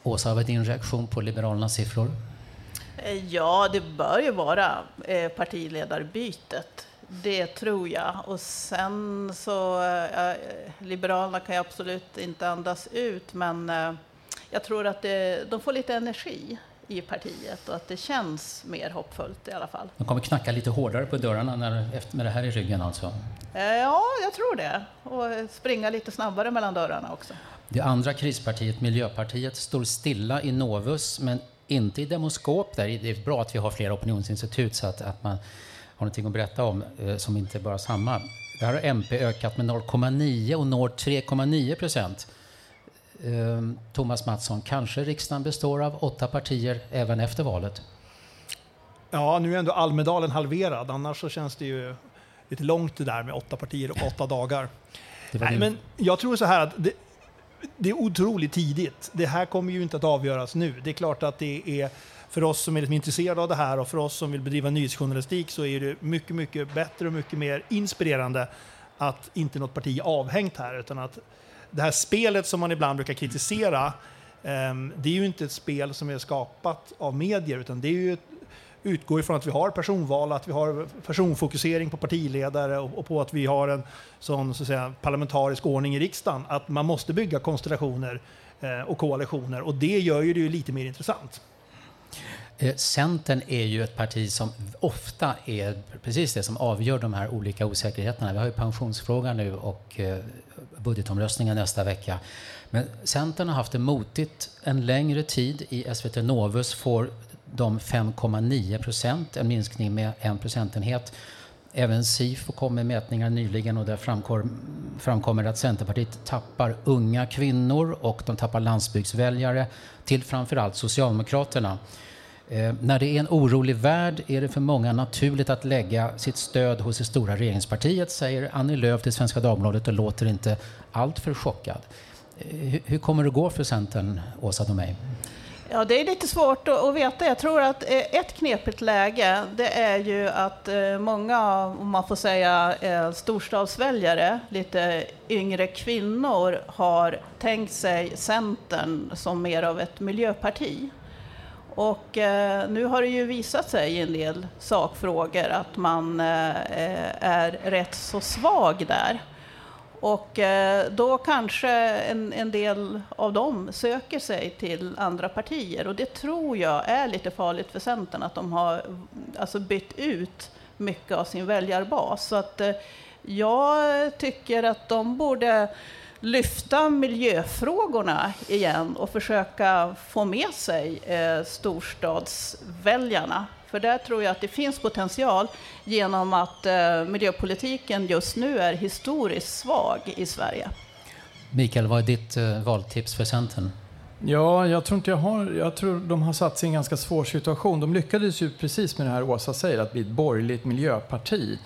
Åsa, vad är din reaktion på Liberalernas siffror? Eh, Ja, det bör ju vara eh, partiledarbytet. Det tror jag. Och sen så, eh, Liberalerna kan ju absolut inte andas ut, men eh, jag tror att det, de får lite energi i partiet och att det känns mer hoppfullt i alla fall. De kommer knacka lite hårdare på dörrarna när, med det här i ryggen alltså. Eh, Ja, jag tror det. Och springa lite snabbare mellan dörrarna också. Det andra krispartiet, Miljöpartiet, står stilla i Novus, men inte i Demoskop. Där. Det är bra att vi har flera opinionsinstitut så att, att man har någonting att berätta om eh, som inte bara samma. Där har MP ökat med 0,9 och når 3,9 procent. Eh, Thomas Mattsson, kanske riksdagen består av åtta partier även efter valet? Ja, nu är ändå Almedalen halverad. Annars så känns det ju lite långt det där med åtta partier och åtta dagar. Nej, men jag tror så här att det, det är otroligt tidigt. Det här kommer ju inte att avgöras nu. Det är klart att det är för oss som är lite intresserade av det här och för oss som vill bedriva nyhetsjournalistik så är det mycket, mycket bättre och mycket mer inspirerande att inte något parti är avhängt här utan att det här spelet som man ibland brukar kritisera ehm, det är ju inte ett spel som är skapat av medier utan det är ju ett, utgår ifrån att vi har personval, att vi har personfokusering på partiledare och, på att vi har en sån så att säga, parlamentarisk ordning i riksdagen. Att man måste bygga konstellationer eh, och koalitioner och det gör ju det ju lite mer intressant. Eh, Centern är ju ett parti som ofta är precis det som avgör de här olika osäkerheterna. Vi har ju pensionsfrågan nu och eh, budgetomröstningen nästa vecka. Men Centern har haft det motigt en längre tid. I SVT Novus får de 5,9 procent, en minskning med en procentenhet. Även Sifo kom med mätningar nyligen och där framkom, framkommer att Centerpartiet tappar unga kvinnor och de tappar landsbygdsväljare till framförallt Socialdemokraterna. Eh, när det är en orolig värld är det för många naturligt att lägga sitt stöd hos det stora regeringspartiet, säger Annie Lööf till Svenska Dagbladet och låter inte alltför chockad. Eh, hur, kommer det gå för Centern, Åsa Domeij? Ja, det är lite svårt att att veta. Jag tror att eh, ett knepigt läge, det är ju att eh, många, om man får säga eh, storstadsväljare, lite yngre kvinnor, har tänkt sig Centern som mer av ett miljöparti. Och eh, nu har det ju visat sig i en del sakfrågor att man eh, är rätt så svag där. Och eh, då kanske en, en del av dem söker sig till andra partier. Och det tror jag är lite farligt för Centern, att de har alltså, bytt ut mycket av sin väljarbas. Så att, eh, jag tycker att de borde lyfta miljöfrågorna igen och försöka få med sig eh, storstadsväljarna. För där tror jag att det finns potential genom att eh, miljöpolitiken just nu är historiskt svag i Sverige. Mikael, vad är ditt eh, valtips för Centern? Ja, jag tror inte jag har... Jag tror de har satt sig i en ganska svår situation. De lyckades ju precis med det här Åsa säger, att bli ett borgerligt miljöparti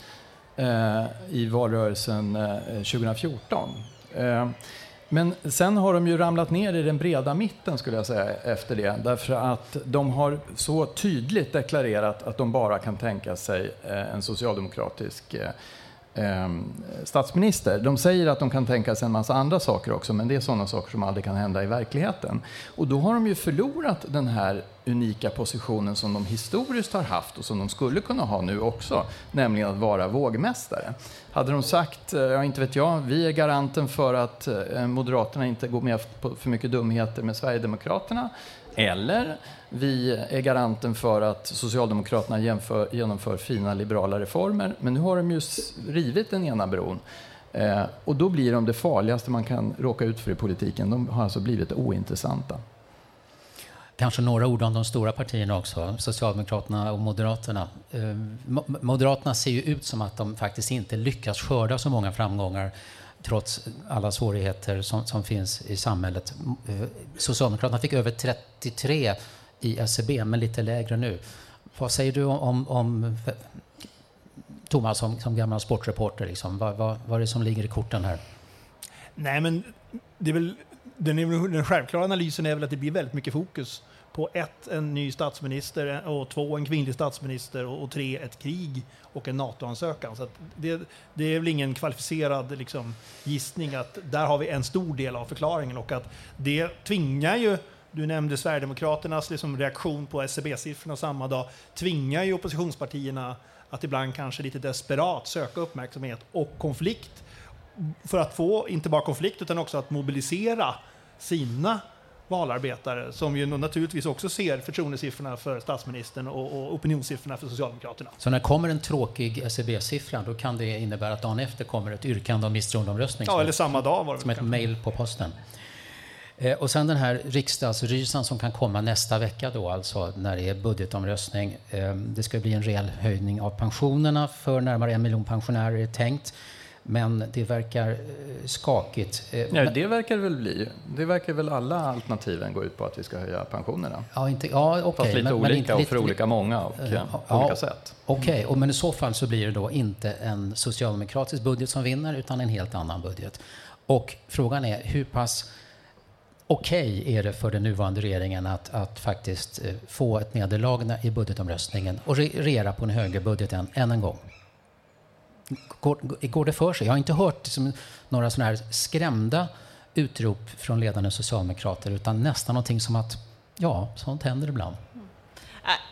eh, i valrörelsen eh, 2014. Men sen har de ju ramlat ner i den breda mitten skulle jag säga efter det. Därför att de har så tydligt deklarerat att de bara kan tänka sig eh, en socialdemokratisk eh, eh, statsminister. De säger att de kan tänka sig en massa andra saker också, men det är sådana saker som aldrig kan hända i verkligheten. Och då har de ju förlorat den här unika positionen som de historiskt har haft och som de skulle kunna ha nu också, nämligen att vara vågmästare. Hade de sagt, eh, ja inte vet jag, vi är garanten för att eh, Moderaterna inte går med på för mycket dumheter med Sverigedemokraterna, eller vi är garanten för att Socialdemokraterna jämför, genomför fina liberala reformer. Men nu har de ju rivit den ena bron. Eh, och då blir de det farligaste man kan råka ut för i politiken. De har alltså blivit ointressanta. Kanske några ord om de stora partierna också, Socialdemokraterna och Moderaterna. Eh, Moderaterna ser ju ut som att de faktiskt inte lyckas skörda så många framgångar trots alla svårigheter som, som finns i samhället. Eh, Socialdemokraterna fick över 33 i SCB, men lite lägre nu. Vad säger du om, om, om Thomas, som, som gammal sportreporter? Liksom? Vad, vad, vad är det som ligger i korten här? Nej, men det är väl, den, den självklara analysen är väl att det blir väldigt mycket fokus på ett, en ny statsminister, eh, och två, en kvinnlig statsminister och, och tre, ett krig och en NATO-ansökan. Så det, det, är väl ingen kvalificerad liksom, gissning att där har vi en stor del av förklaringen och att det tvingar ju du nämnde Sverigedemokraternas liksom reaktion på SCB-siffrorna samma dag, tvingar ju oppositionspartierna att ibland kanske lite desperat söka uppmärksamhet och konflikt för att få, inte bara konflikt, utan också att mobilisera sina valarbetare som ju naturligtvis också ser förtroendesiffrorna för statsministern och, och opinionssiffrorna för Socialdemokraterna. Så när kommer en tråkig SCB-siffra då kan det innebära att dagen efter kommer ett yrkande om misstroendeomröstning? Ja, eller samma dag var det Som ett mejl på posten. Eh, och sen den här riksdagsrysan som kan komma nästa vecka då, alltså när det är budgetomröstning. Eh, det ska bli en rejäl höjning av pensionerna för närmare en miljon pensionärer är tänkt. Men det verkar eh, skakigt. Ja, det verkar det väl bli. Det verkar väl alla alternativen gå ut på att vi ska höja pensionerna. Ja, inte, ja, okay, Fast lite men, olika men inte, och för olika många och ja, på olika sätt. Okej, okay, men i så fall så blir det då inte en socialdemokratisk budget som vinner utan en helt annan budget. Och frågan är hur pass okej okay är det för den nuvarande regeringen att, att faktiskt eh, få ett nederlag i budgetomröstningen och regera på en högre budget än, än en gång? Går, går det för sig? Jag har inte hört liksom, några sådana här skrämda utrop från ledande socialdemokrater utan nästan någonting som att ja, sånt händer ibland.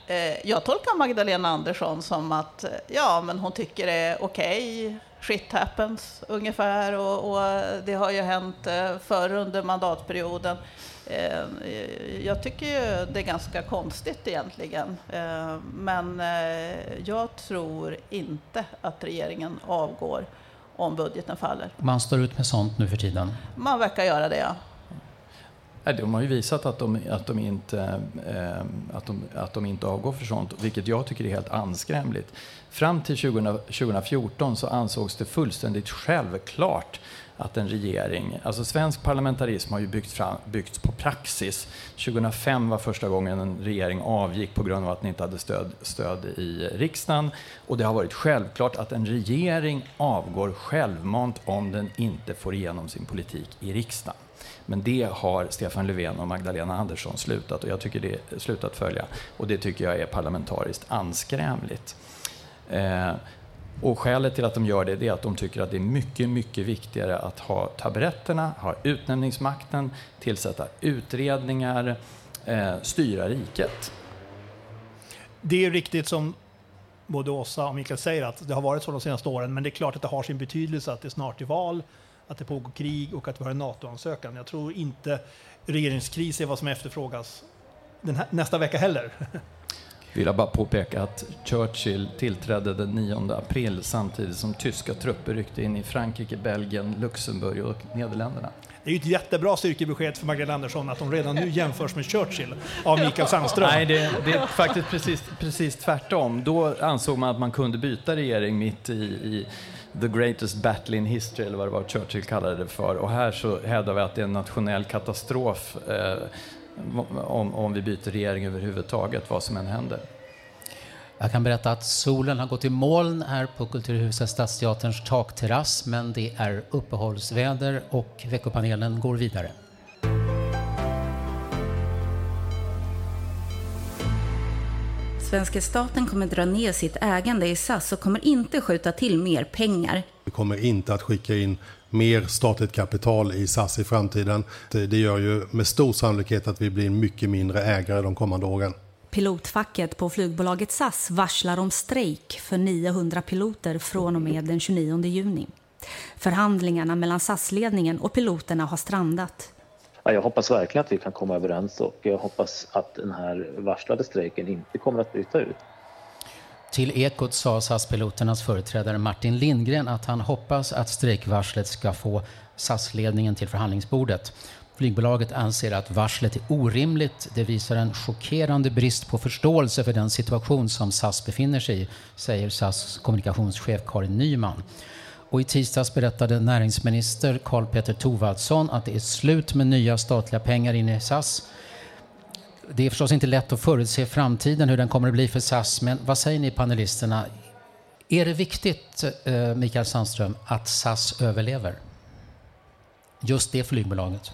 Äh, eh, jag tolkar Magdalena Andersson som att eh, ja, men hon tycker det är okej okay shit happens ungefär och, och, det har ju hänt eh, förr under mandatperioden. Eh, jag tycker ju det är ganska konstigt egentligen. Eh, men jag tror inte att regeringen avgår om budgeten faller. Man står ut med sånt nu för tiden? Man verkar göra det, ja. De har ju visat att de, att de, inte, eh, att de, att de inte avgår för sånt, vilket jag tycker är helt anskrämligt. Fram till 20, 2014 så ansågs det fullständigt självklart att en regering, alltså svensk parlamentarism har ju byggt fram, byggts på praxis. 2005 var första gången en regering avgick på grund av att den inte hade stöd, stöd i riksdagen. Och det har varit självklart att en regering avgår självmant om den inte får igenom sin politik i riksdagen. Men det har Stefan Löfven och Magdalena Andersson slutat och jag tycker det slutat följa. Och det tycker jag är parlamentariskt anskrämligt. Eh, och skälet till att de gör det är att de tycker att det är mycket, mycket viktigare att ha taburetterna, ha utnämningsmakten, tillsätta utredningar, eh, styra riket. Det är riktigt som både Åsa och Mikael säger att det har varit så de senaste åren, men det är klart att det har sin betydelse att det snart är val, att det pågår krig och att vi har en NATO-ansökan. Jag tror inte regeringskris är vad som efterfrågas här, nästa vecka heller. vill jag bara påpeka att Churchill tillträdde den 9 april samtidigt som tyska trupper ryckte in i Frankrike, Belgien, Luxemburg och Nederländerna. Det är ju ett jättebra styrkebesked för Magdalena Andersson att de redan nu jämförs med Churchill av Mikael Sandström. Nej, det, det, är faktiskt precis, precis tvärtom. Då ansåg man att man kunde byta regering mitt i, i the greatest battle in history, eller vad det var Churchill kallade det för. Och här så hävdar vi att det är en nationell katastrof eh, om, om vi byter regering överhuvudtaget, vad som än händer. Jag kan berätta att solen har gått i moln här på Kulturhuset Stadsteaterns takterrass, men det är uppehållsväder och veckopanelen går vidare. Svenska staten kommer dra ner sitt ägande i SAS och kommer inte skjuta till mer pengar. Vi kommer inte att skicka in mer statligt kapital i SAS i framtiden. Det, gör ju med stor sannolikhet att vi blir mycket mindre ägare de kommande åren. Pilotfacket på flygbolaget SAS varslar om strejk för 900 piloter från och med den 29 juni. Förhandlingarna mellan SAS-ledningen och piloterna har strandat. Ja, jag hoppas verkligen att vi kan komma överens och jag hoppas att den här varslade strejken inte kommer att bryta ut. Till Ekot sa SAS-piloternas företrädare Martin Lindgren att han hoppas att strejkvarslet ska få SAS-ledningen till förhandlingsbordet. Flygbolaget anser att varslet är orimligt. Det visar en chockerande brist på förståelse för den situation som SAS befinner sig i, säger SAS kommunikationschef Karin Nyman. Och I tisdags berättade näringsminister Karl Petter Thorwaldsson att det är slut med nya statliga pengar in i SAS. Det är förstås inte lätt att förutse framtiden, hur den kommer att bli för SAS, men vad säger ni panelisterna? Är det viktigt, eh, Mikael Sandström, att SAS överlever? Just det flygbolaget.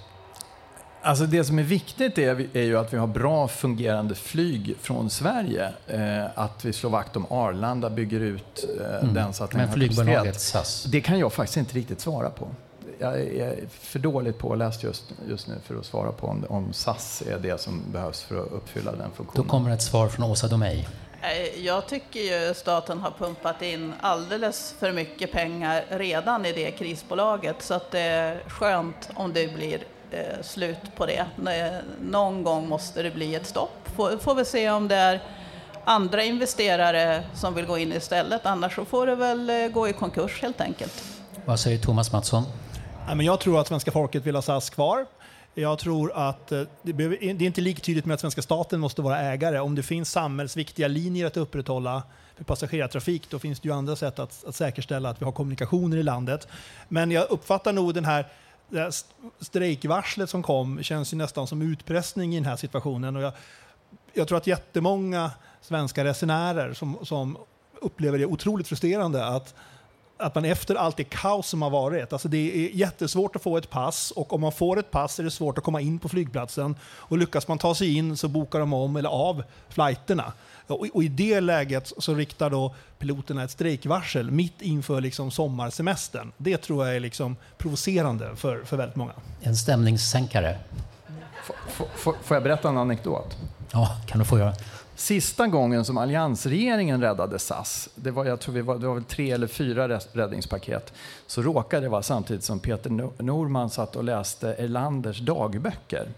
Alltså det som är viktigt är, är, ju att vi har bra fungerande flyg från Sverige. Eh, att vi slår vakt om Arlanda, bygger ut eh, mm. den så att den Men flygbolaget SAS? Det kan jag faktiskt inte riktigt svara på. Jag är för dåligt påläst just, just nu för att svara på om, om SAS är det som behövs för att uppfylla den funktionen. Då kommer ett svar från Åsa Domeij. Eh, jag tycker ju staten har pumpat in alldeles för mycket pengar redan i det krisbolaget så att det är skönt om det blir eh, slut på det. Någon gång måste det bli ett stopp. Får, får vi se om det är andra investerare som vill gå in istället. Annars så får det väl eh, gå i konkurs helt enkelt. Vad säger Thomas Mattsson? Jag tror att svenska folket vill ha SAS kvar. Jag tror att eh, det är inte liktydigt med att svenska staten måste vara ägare. Om det finns samhällsviktiga linjer att upprätthålla för passagerartrafik, då finns det ju andra sätt att, att säkerställa att vi har kommunikationer i landet. Men jag uppfattar nog den här det strejkvarslet som kom känns ju nästan som utpressning i den här situationen. Och jag, jag tror att jättemånga svenska resenärer som, som upplever det otroligt frustrerande att att man efter allt det kaos som har varit, alltså det är jättesvårt att få ett pass och om man får ett pass är det svårt att komma in på flygplatsen och lyckas man ta sig in så bokar de om eller av flighterna. Och, och i det läget så riktar då piloterna ett strejkvarsel mitt inför liksom sommarsemestern. Det tror jag är liksom provocerande för, för väldigt många. En stämningssänkare. får jag berätta en anekdot? Ja, kan du få göra. Sista gången som alliansregeringen räddade SAS, det var, jag tror vi var, det var väl tre eller fyra räddningspaket, så råkade det vara samtidigt som Peter Norman satt och läste Erlanders dagböcker.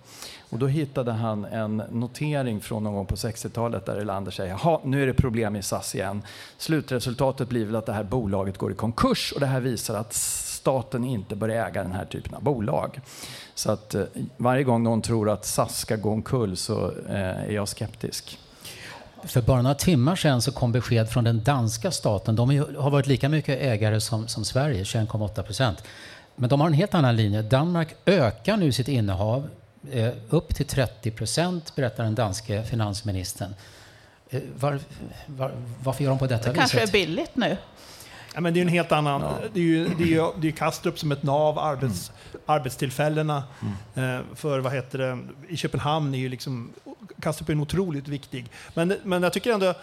Och då hittade han en notering från någon gång på 60-talet där Erlander säger Jaha, nu är det problem i SAS igen. Slutresultatet blir väl att det här bolaget går i konkurs och det här visar att staten inte bör äga den här typen av bolag. Så att eh, varje gång någon tror att SAS ska gå omkull så eh, är jag skeptisk. För bara några timmar sedan så kom besked från den danska staten. De har varit lika mycket ägare som, som Sverige, 21,8 procent. Men de har en helt annan linje. Danmark ökar nu sitt innehav eh, upp till 30 procent, berättar den danske finansministern. Eh, var, var, varför gör de på detta det viset? Det kanske är billigt nu. Ja, men det är en helt annan... Ja. Det är ju det är, ju, det är Kastrup som ett nav, arbets, mm. arbetstillfällena. Mm. Eh, för vad heter det, i Köpenhamn är ju liksom... Kastrup är en otroligt viktig. Men, men jag tycker ändå...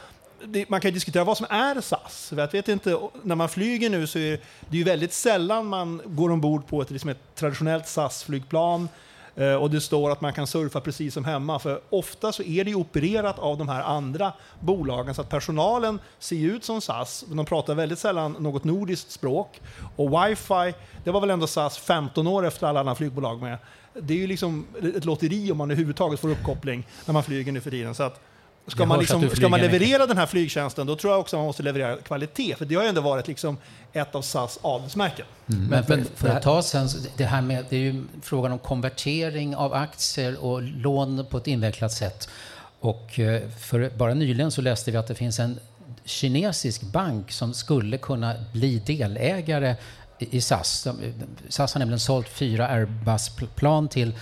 Det, man kan ju diskutera vad som är SAS. Jag vet inte, när man flyger nu så är det ju väldigt sällan man går ombord på ett, liksom ett traditionellt SAS-flygplan Eh, och det står att man kan surfa precis som hemma. För ofta så är det ju opererat av de här andra bolagen så att personalen ser ut som SAS, men de pratar väldigt sällan något nordiskt språk. Och wifi, det var väl ändå SAS 15 år efter alla andra flygbolag med. Det är ju liksom ett lotteri om man överhuvudtaget får uppkoppling när man flyger nu för tiden. Så att Ska man, liksom, ska man leverera den här flygtjänsten, då tror jag också man måste leverera kvalitet. För det har ju ändå varit liksom ett av SAS adelsmärken. Mm. Men för, för ett tag sedan, det här med, det är ju frågan om konvertering av aktier och lån på ett invecklat sätt. Och eh, för bara nyligen så läste vi att det finns en kinesisk bank som skulle kunna bli delägare i SAS. SAS har nämligen sålt fyra Airbus-plan till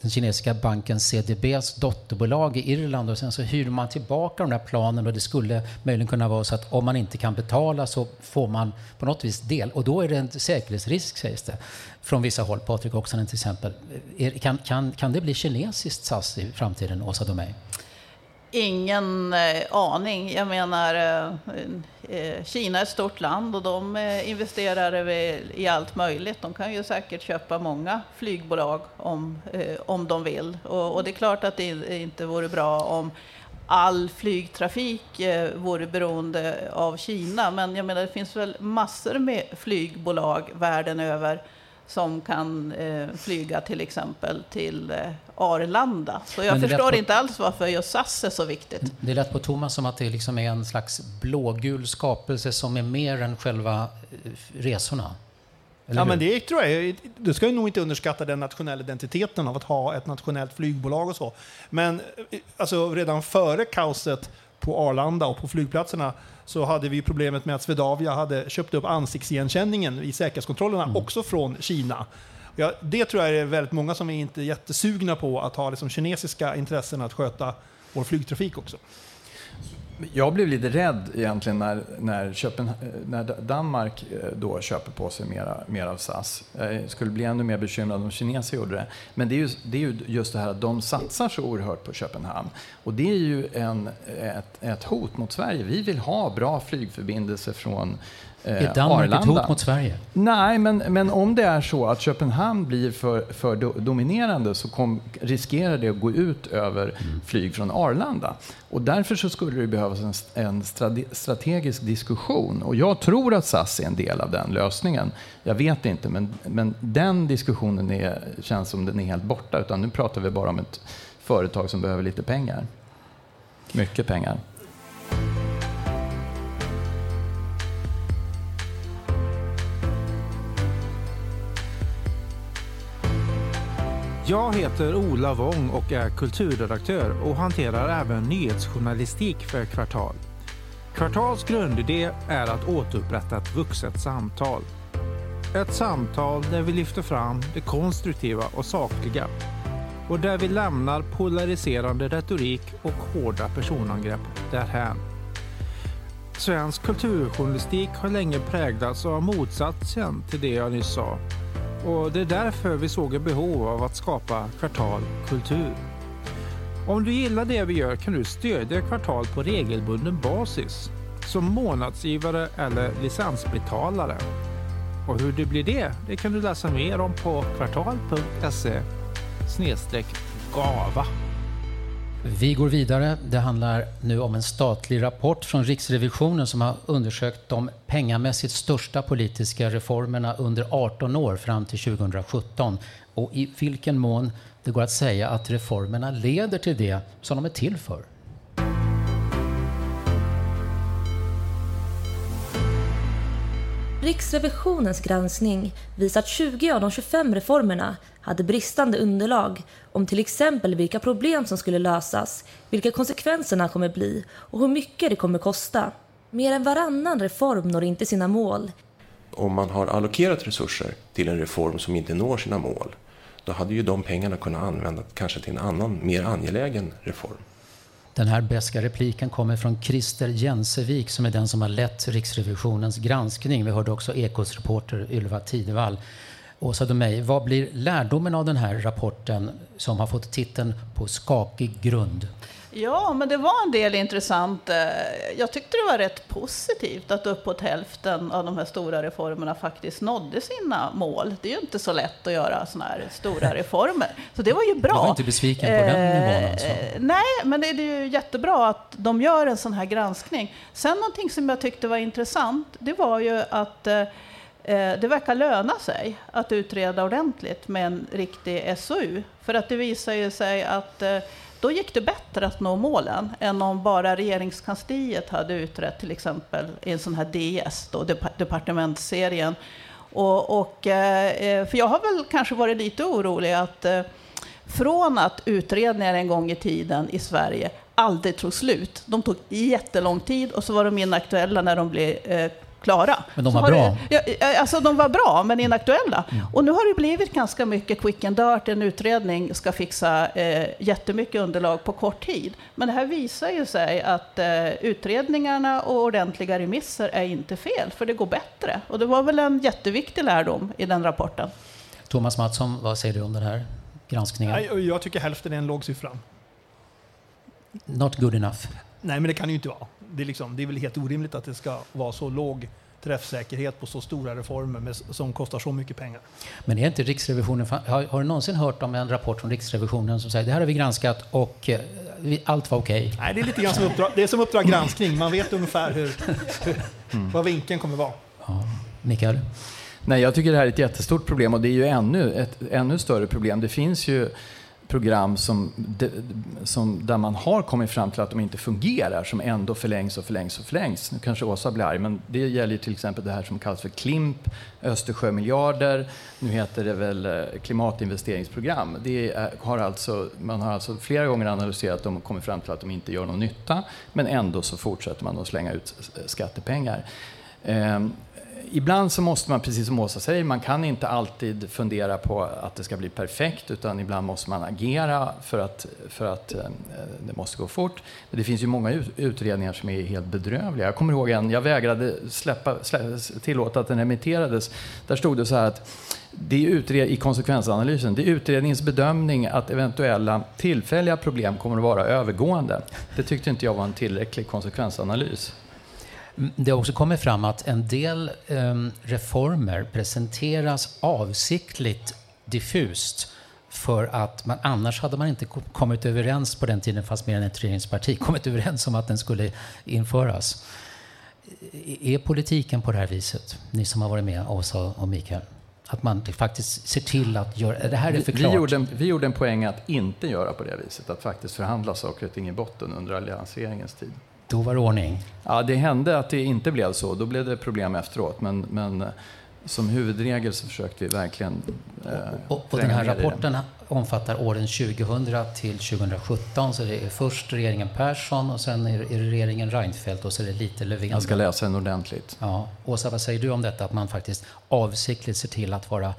den kinesiska banken CDBs dotterbolag i Irland och sen så hyr man tillbaka de där planen och det skulle möjligen kunna vara så att om man inte kan betala så får man på något vis del och då är det en säkerhetsrisk sägs det från vissa håll. Patrik Oksanen till exempel. Kan, kan, kan det bli kinesiskt SAS i framtiden, Åsa Domeij? Ingen eh, aning. Jag menar, eh, eh, Kina är ett stort land och de eh, investerar i, i allt möjligt. De kan ju säkert köpa många flygbolag om, eh, om de vill. Och, och det är klart att det inte vore bra om all flygtrafik eh, vore beroende av Kina. Men jag menar, det finns väl massor med flygbolag världen över som kan eh, flyga till exempel till eh, Arlanda. Så jag förstår på, inte alls varför just SAS är så viktigt. Det lät på Thomas som att det liksom är en slags blågul skapelse som är mer än själva eh, resorna. ja, men det tror jag. Du ska nog inte underskatta den nationella identiteten av att ha ett nationellt flygbolag och så. Men eh, alltså, redan före kaoset på Arlanda och på flygplatserna så hade vi problemet med att Swedavia hade köpt upp ansiktsigenkänningen i säkerhetskontrollerna mm. också från Kina. Ja, det tror jag är väldigt många som är inte jättesugna på att ha liksom kinesiska intressen att sköta vår flygtrafik också. Jag blev lite rädd egentligen när, när, Köpen, när Danmark eh, då köper på sig mer, mer av SAS. Eh, jag skulle bli ännu mer bekymrad om kineser gjorde det. Men det är, ju, det är ju just det här att de satsar så oerhört på Köpenhamn. Och det är ju en, ett, ett hot mot Sverige. Vi vill ha bra flygförbindelser från är eh, Danmark Arlanda. ett hot mot Sverige? Nej, men, men om det är så att Köpenhamn blir för, för dominerande så kom, riskerar det att gå ut över mm. flyg från Arlanda. Och därför så skulle det behövas en, en strategisk diskussion. Och jag tror att SAS är en del av den lösningen. Jag vet inte, men, men den diskussionen är, känns som den är helt borta. Utan nu pratar vi bara om ett företag som behöver lite pengar. Mycket pengar. Jag heter Ola Wång och är kulturredaktör och hanterar även nyhetsjournalistik för Kvartal. Kvartals grundidé är att återupprätta ett vuxet samtal. Ett samtal där vi lyfter fram det konstruktiva och sakliga och där vi lämnar polariserande retorik och hårda personangrepp därhän. Svensk kulturjournalistik har länge präglats av motsatsen till det jag nyss sa och det är därför vi såg ett behov av att skapa Kvartal Kultur. Om du gillar det vi gör kan du stödja Kvartal på regelbunden basis som månadsgivare eller licensbetalare. Och hur det blir det, det kan du läsa mer om på kvartal.se gava. Vi går vidare. Det handlar nu om en statlig rapport från Riksrevisionen som har undersökt de pengamässigt största politiska reformerna under 18 år fram till 2017 och i vilken mån det går att säga att reformerna leder till det som de är till för. Riksrevisionens granskning visar att 20 av de 25 reformerna hade bristande underlag om till exempel vilka problem som skulle lösas, vilka konsekvenserna kommer bli och hur mycket det kommer kosta. Mer än varannan reform når inte sina mål. Om man har allokerat resurser till en reform som inte når sina mål, då hade ju de pengarna kunnat användas kanske till en annan, mer angelägen reform. Den här beska repliken kommer från Christer Jensevik som är den som har lett Riksrevisionens granskning. Vi hörde också Ekots reporter Ylva Tidevall. Åsa Domeij, vad blir lärdomen av den här rapporten som har fått titeln På skakig grund? Ja, men det var en del intressant. Eh, jag tyckte det var rätt positivt att uppåt hälften av de här stora reformerna faktiskt nådde sina mål. Det är ju inte så lätt att göra sådana här stora reformer. Så det var ju bra. Du var inte besviken på den eh, nivån alltså? Nej, men det är ju jättebra att de gör en sån här granskning. Sen någonting som jag tyckte var intressant, det var ju att eh, det verkar löna sig att utreda ordentligt med en riktig SOU. För att det visar ju sig att då gick det bättre att nå målen än om bara regeringskansliet hade utrett till exempel i en sån här DS, då, departementsserien. Och, och, eh, eh, för jag har väl kanske varit lite orolig att eh, från att utredningar en gång i tiden i Sverige aldrig tog slut, de tog jättelång tid och så var de inaktuella när de blev klara. Men de var bra? Det, ja, alltså de var bra, men inaktuella. Mm. Och nu har det blivit ganska mycket quick and dirt. En utredning ska fixa eh, jättemycket underlag på kort tid. Men det här visar ju sig att eh, utredningarna och ordentliga remisser är inte fel, för det går bättre. Och det var väl en jätteviktig lärdom i den rapporten. Thomas Mattsson, vad säger du om den här granskningen? Jag tycker hälften är en låg siffra. Not good enough. Nej, men det kan ju inte vara. Det är, liksom, det är väl helt orimligt att det ska vara så låg träffsäkerhet på så stora reformer med, som kostar så mycket pengar. Men är inte Riksrevisionen, har, har du någonsin hört om en rapport från Riksrevisionen som säger det här har vi granskat och eh, allt var okej? Okay. Nej, det är lite grann som uppdrag, det är som Uppdrag granskning. Man vet ungefär hur, mm. vad vinkeln kommer vara. Ja. Mikael? Nej, jag tycker det här är ett jättestort problem och det är ju ännu ett ännu större problem. Det finns ju program som, som, där man har kommit fram till att de inte fungerar, som ändå förlängs och förlängs och förlängs. Nu kanske Åsa blir arg, men det gäller till exempel det här som kallas för KLIMP, Östersjömiljarder, nu heter det väl eh, klimatinvesteringsprogram. Det är, har alltså, man har alltså flera gånger analyserat dem och kommit fram till att de inte gör någon nytta, men ändå så fortsätter man att slänga ut skattepengar. Ehm, Ibland så måste man, precis som Åsa säger, man kan inte alltid fundera på att det ska bli perfekt, utan ibland måste man agera för att, för att eh, det måste gå fort. Men det finns ju många utredningar som är helt bedrövliga. Jag kommer ihåg en, jag vägrade släppa, slä, tillåta att den remitterades. Där stod det så här att det är utred, i konsekvensanalysen, det är utredningens bedömning att eventuella tillfälliga problem kommer att vara övergående. Det tyckte inte jag var en tillräcklig konsekvensanalys. Det har också kommit fram att en del um, reformer presenteras avsiktligt diffust för att man, annars hade man inte kommit överens på den tiden, fast mer än ett regeringsparti, kommit överens om att den skulle införas. Är politiken på det här viset? Ni som har varit med, Åsa och Mikael. Att man faktiskt ser till att göra... Det här är för vi, vi, gjorde en, vi gjorde en poäng att inte göra på det viset, att faktiskt förhandla saker och ting i botten under alliansregeringens tid. Då var det ordning? Ja, det hände att det inte blev så. Då blev det problem efteråt. Men, men eh, som huvudregel så försökte vi verkligen eh, och, och den här rapporten omfattar åren 2000 till 2017. Så det är först regeringen Persson och sen är det regeringen Reinfeldt och så är det lite Löfven. Jag ska läsa den ordentligt. Ja. Åsa, vad säger du om detta? Att man faktiskt avsiktligt ser till att vara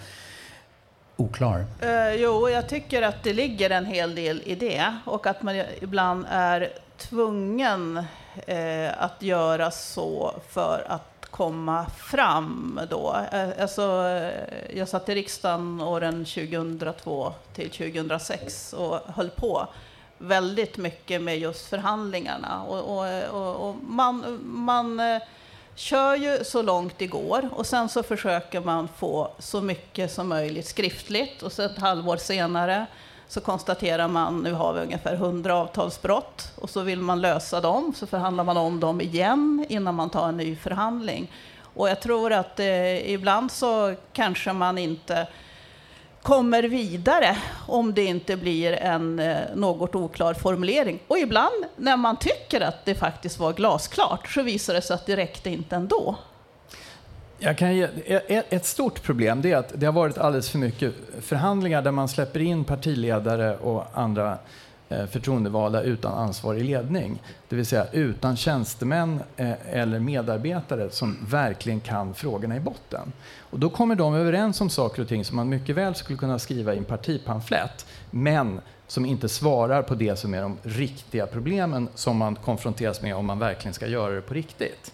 oklar? Uh, jo, jag tycker att det ligger en hel del i det och att man ibland är tvungen eh, att göra så för att komma fram då. Eh, alltså, eh, jag satt i riksdagen åren 2002 till 2006 och höll på väldigt mycket med just förhandlingarna. Och, och, och, och man, man eh, kör ju så långt det går och sen så försöker man få så mycket som möjligt skriftligt och så ett halvår senare så konstaterar man nu har vi ungefär 100 avtalsbrott och så vill man lösa dem, så förhandlar man om dem igen innan man tar en ny förhandling. Och jag tror att eh, ibland så kanske man inte kommer vidare om det inte blir en eh, något oklar formulering. Och ibland när man tycker att det faktiskt var glasklart så visar det sig att det räckte inte ändå. Jag kan ge, e- e- ett stort problem är att det har varit alldeles för mycket förhandlingar där man släpper in partiledare och andra eh, förtroendevalda utan ansvarig ledning. Det vill säga utan tjänstemän eh, eller medarbetare som verkligen kan frågorna i botten. Och då kommer de överens om saker och ting som man mycket väl skulle kunna skriva i en partipamflett, men som inte svarar på det som är de riktiga problemen som man konfronteras med om man verkligen ska göra det på riktigt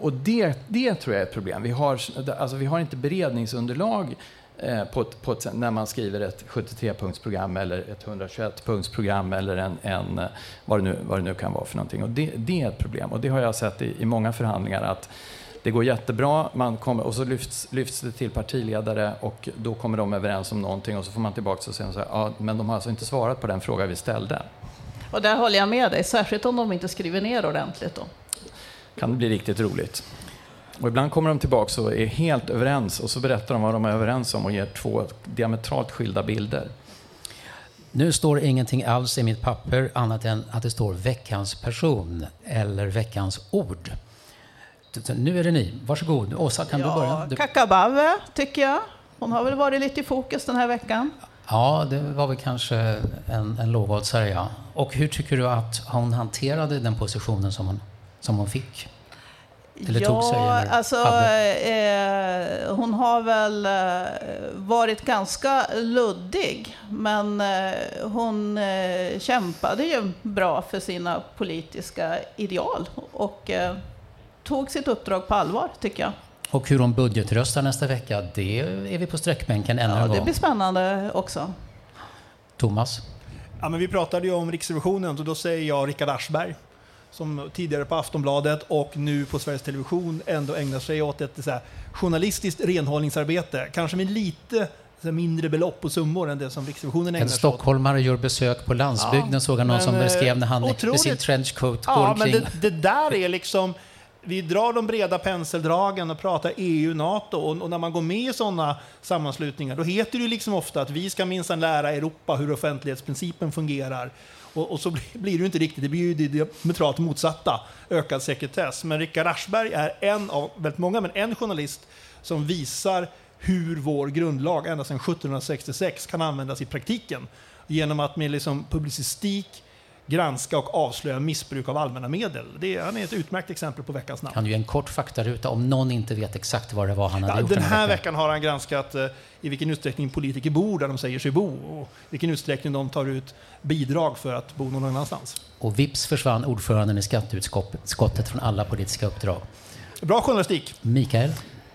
och det, det tror jag är ett problem. Vi har, alltså vi har inte beredningsunderlag eh, på ett, på ett, när man skriver ett 73-punktsprogram eller ett 121-punktsprogram eller en, en, eh, vad, det nu, vad det nu kan vara för någonting. Och det, det är ett problem. Och det har jag sett i, i många förhandlingar att det går jättebra, man kommer, och så lyfts, lyfts det till partiledare och då kommer de överens om någonting och så får man tillbaka och säger så här, ja, men de har alltså inte svarat på den fråga vi ställde. Och där håller jag med dig, särskilt om de inte skriver ner ordentligt då kan det bli riktigt roligt. Och ibland kommer de tillbaka och är helt överens och så berättar de vad de är överens om och ger två diametralt skilda bilder. Nu står ingenting alls i mitt papper annat än att det står veckans person eller veckans ord. Nu är det ni. Varsågod. Åsa, kan ja, du börja? Du... Kakabave, tycker jag. Hon har väl varit lite i fokus den här veckan. Ja, det var väl kanske en, en lågoddsare, ja. Och hur tycker du att hon hanterade den positionen som hon som hon fick? Eller ja, tog sig? Eller alltså, eh, hon har väl eh, varit ganska luddig, men eh, hon eh, kämpade ju bra för sina politiska ideal och eh, tog sitt uppdrag på allvar, tycker jag. Och hur hon budgetröstar nästa vecka, det är vi på sträckbänken ännu ja, en gång. Det blir spännande också. Thomas? Ja, men vi pratade ju om Riksrevisionen och då säger jag Rickard Aschberg som tidigare på Aftonbladet och nu på Sveriges Television ändå ägnar sig åt ett så här, journalistiskt renhållningsarbete. Kanske med lite mindre belopp och summor än det som Riksrevisionen ägnar En sig åt. stockholmare gör besök på landsbygden, Ja, såg jag någon men, som eh, beskrev när han med otroligt. sin trenchcoat går Ja, men omkring. det, det där är liksom... Vi drar de breda penseldragen och pratar EU, NATO och, och när man går med i sådana sammanslutningar då heter det ju liksom ofta att vi ska minsann lära Europa hur offentlighetsprincipen fungerar. Och, och så blir, det ju inte riktigt, det blir ju det diametralt motsatta, ökad sekretess. Men Rickard Aschberg är en av väldigt många, men en journalist som visar hur vår grundlag ända sedan 1766 kan användas i praktiken. Genom att med liksom publicistik granska och avslöja missbruk av allmänna medel. Det är, han är ett utmärkt exempel på veckans namn. Kan du ge en kort faktaruta om någon inte vet exakt vad det var han hade Ja, gjort den här veckan har han granskat eh, i vilken utsträckning politiker bor där de säger sig bo och vilken utsträckning de tar ut bidrag för att bo någon annanstans. Och vips försvann ordföranden i skatteutskottet från alla politiska uppdrag. Bra journalistik. Mikael?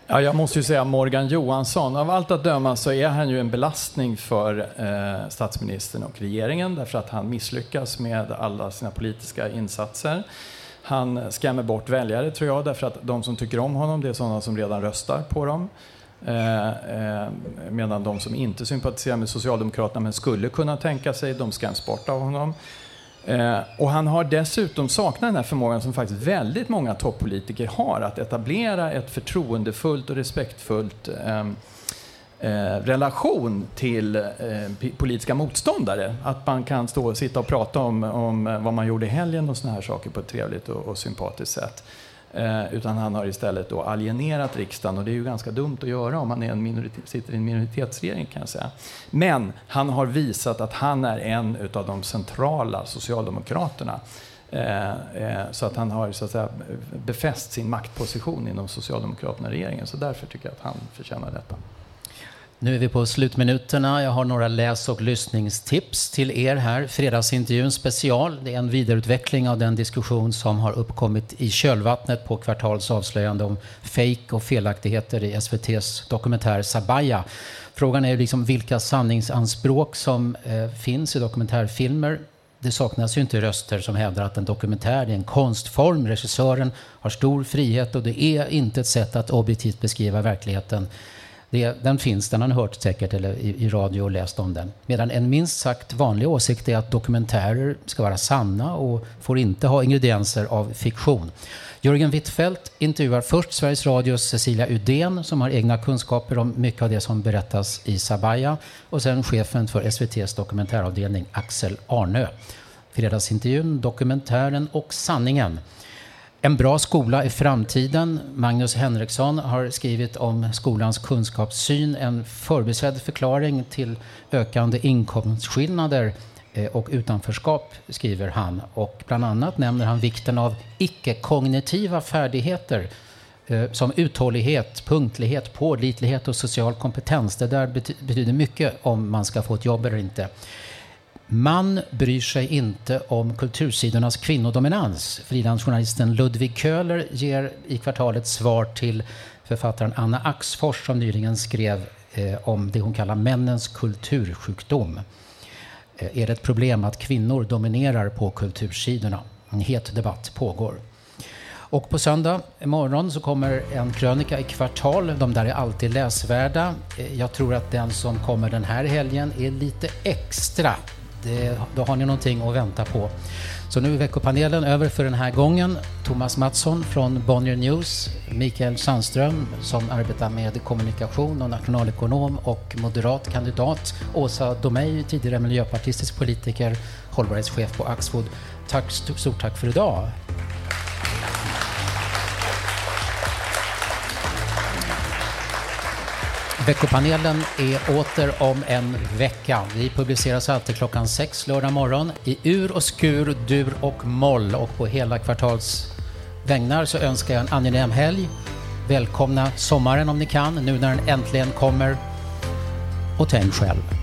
Ja, jag måste ju säga Morgan Johansson. Av allt att döma så är han ju en belastning för eh, statsministern och regeringen därför att han misslyckas med alla sina politiska insatser. Han skrämmer bort väljare tror jag därför att de som tycker om honom det är sådana som redan röstar på dem. Eh, eh, medan de som inte sympatiserar med Socialdemokraterna men skulle kunna tänka sig, de skräms bort av honom. Eh, och han har dessutom saknat den här förmågan som faktiskt väldigt många toppolitiker har, att etablera ett förtroendefullt och respektfullt ehm, eh, relation till eh, politiska motståndare. Att man kan stå och sitta och prata om, om vad man gjorde i helgen och såna här saker på ett trevligt och, och sympatiskt sätt. Eh, utan han har istället då alienerat riksdagen och det är ju ganska dumt att göra om man är en minoritet, sitter i en minoritetsregering kan jag säga. Men han har visat att han är en utav de centrala socialdemokraterna. Eh, eh, så att han har så att säga, befäst sin maktposition inom Socialdemokraterna och regeringen. Så därför tycker jag att han förtjänar detta. Nu är vi på slutminuterna. Jag har några läs och lyssningstips till er här. Fredagsintervjun special. Det är en vidareutveckling av den diskussion som har uppkommit i kölvattnet på Kvartals avslöjande om fejk och felaktigheter i SVTs dokumentär Sabaya. Frågan är ju liksom vilka sanningsanspråk som eh, finns i dokumentärfilmer. Det saknas ju inte röster som hävdar att en dokumentär är en konstform. Regissören har stor frihet och det är inte ett sätt att objektivt beskriva verkligheten. Det, den finns, den har ni hört säkert eller i, i radio och läst om den. Medan en minst sagt vanlig åsikt är att dokumentärer ska vara sanna och får inte ha ingredienser av fiktion. Jörgen Wittfeldt intervjuar först Sveriges Radios Cecilia Udén som har egna kunskaper om mycket av det som berättas i Sabaya och sen chefen för SVTs dokumentäravdelning Axel Arnö. Fredagsintervjun, dokumentären och sanningen. En bra skola i framtiden. Magnus Henriksson har skrivit om skolans kunskapssyn. En förbisedd förklaring till ökande inkomstskillnader eh, och utanförskap, skriver han. Och bland annat nämner han vikten av icke-kognitiva färdigheter eh, som uthållighet, punktlighet, pålitlighet och social kompetens. Det där betyder mycket om man ska få ett jobb eller inte. Man bryr sig inte om kultursidornas kvinnodominans. Frilansjournalisten Ludvig Köhler ger i kvartalet svar till författaren Anna Axfors som nyligen skrev eh, om det hon kallar männens kultursjukdom. Eh, är det ett problem att kvinnor dominerar på kultursidorna? En het debatt pågår. Och på söndag morgon så kommer en krönika i kvartal. De där är alltid läsvärda. Eh, jag tror att den som kommer den här helgen är lite extra. Det, då har ni någonting att vänta på. Så nu är veckopanelen över för den här gången. Thomas Mattsson från Bonnier News, Mikael Sandström som arbetar med kommunikation och nationalekonom och moderat kandidat, Åsa Domeij, tidigare miljöpartistisk politiker, hållbarhetschef på Axfood. Tack, stort, tack för idag. Veckopanelen är åter om en vecka. Vi publiceras alltid klockan sex lördag morgon i ur och skur, dur och moll. Och på hela kvartals vägnar så önskar jag en angenäm helg. Välkomna sommaren om ni kan, nu när den äntligen kommer. Och tänk själv.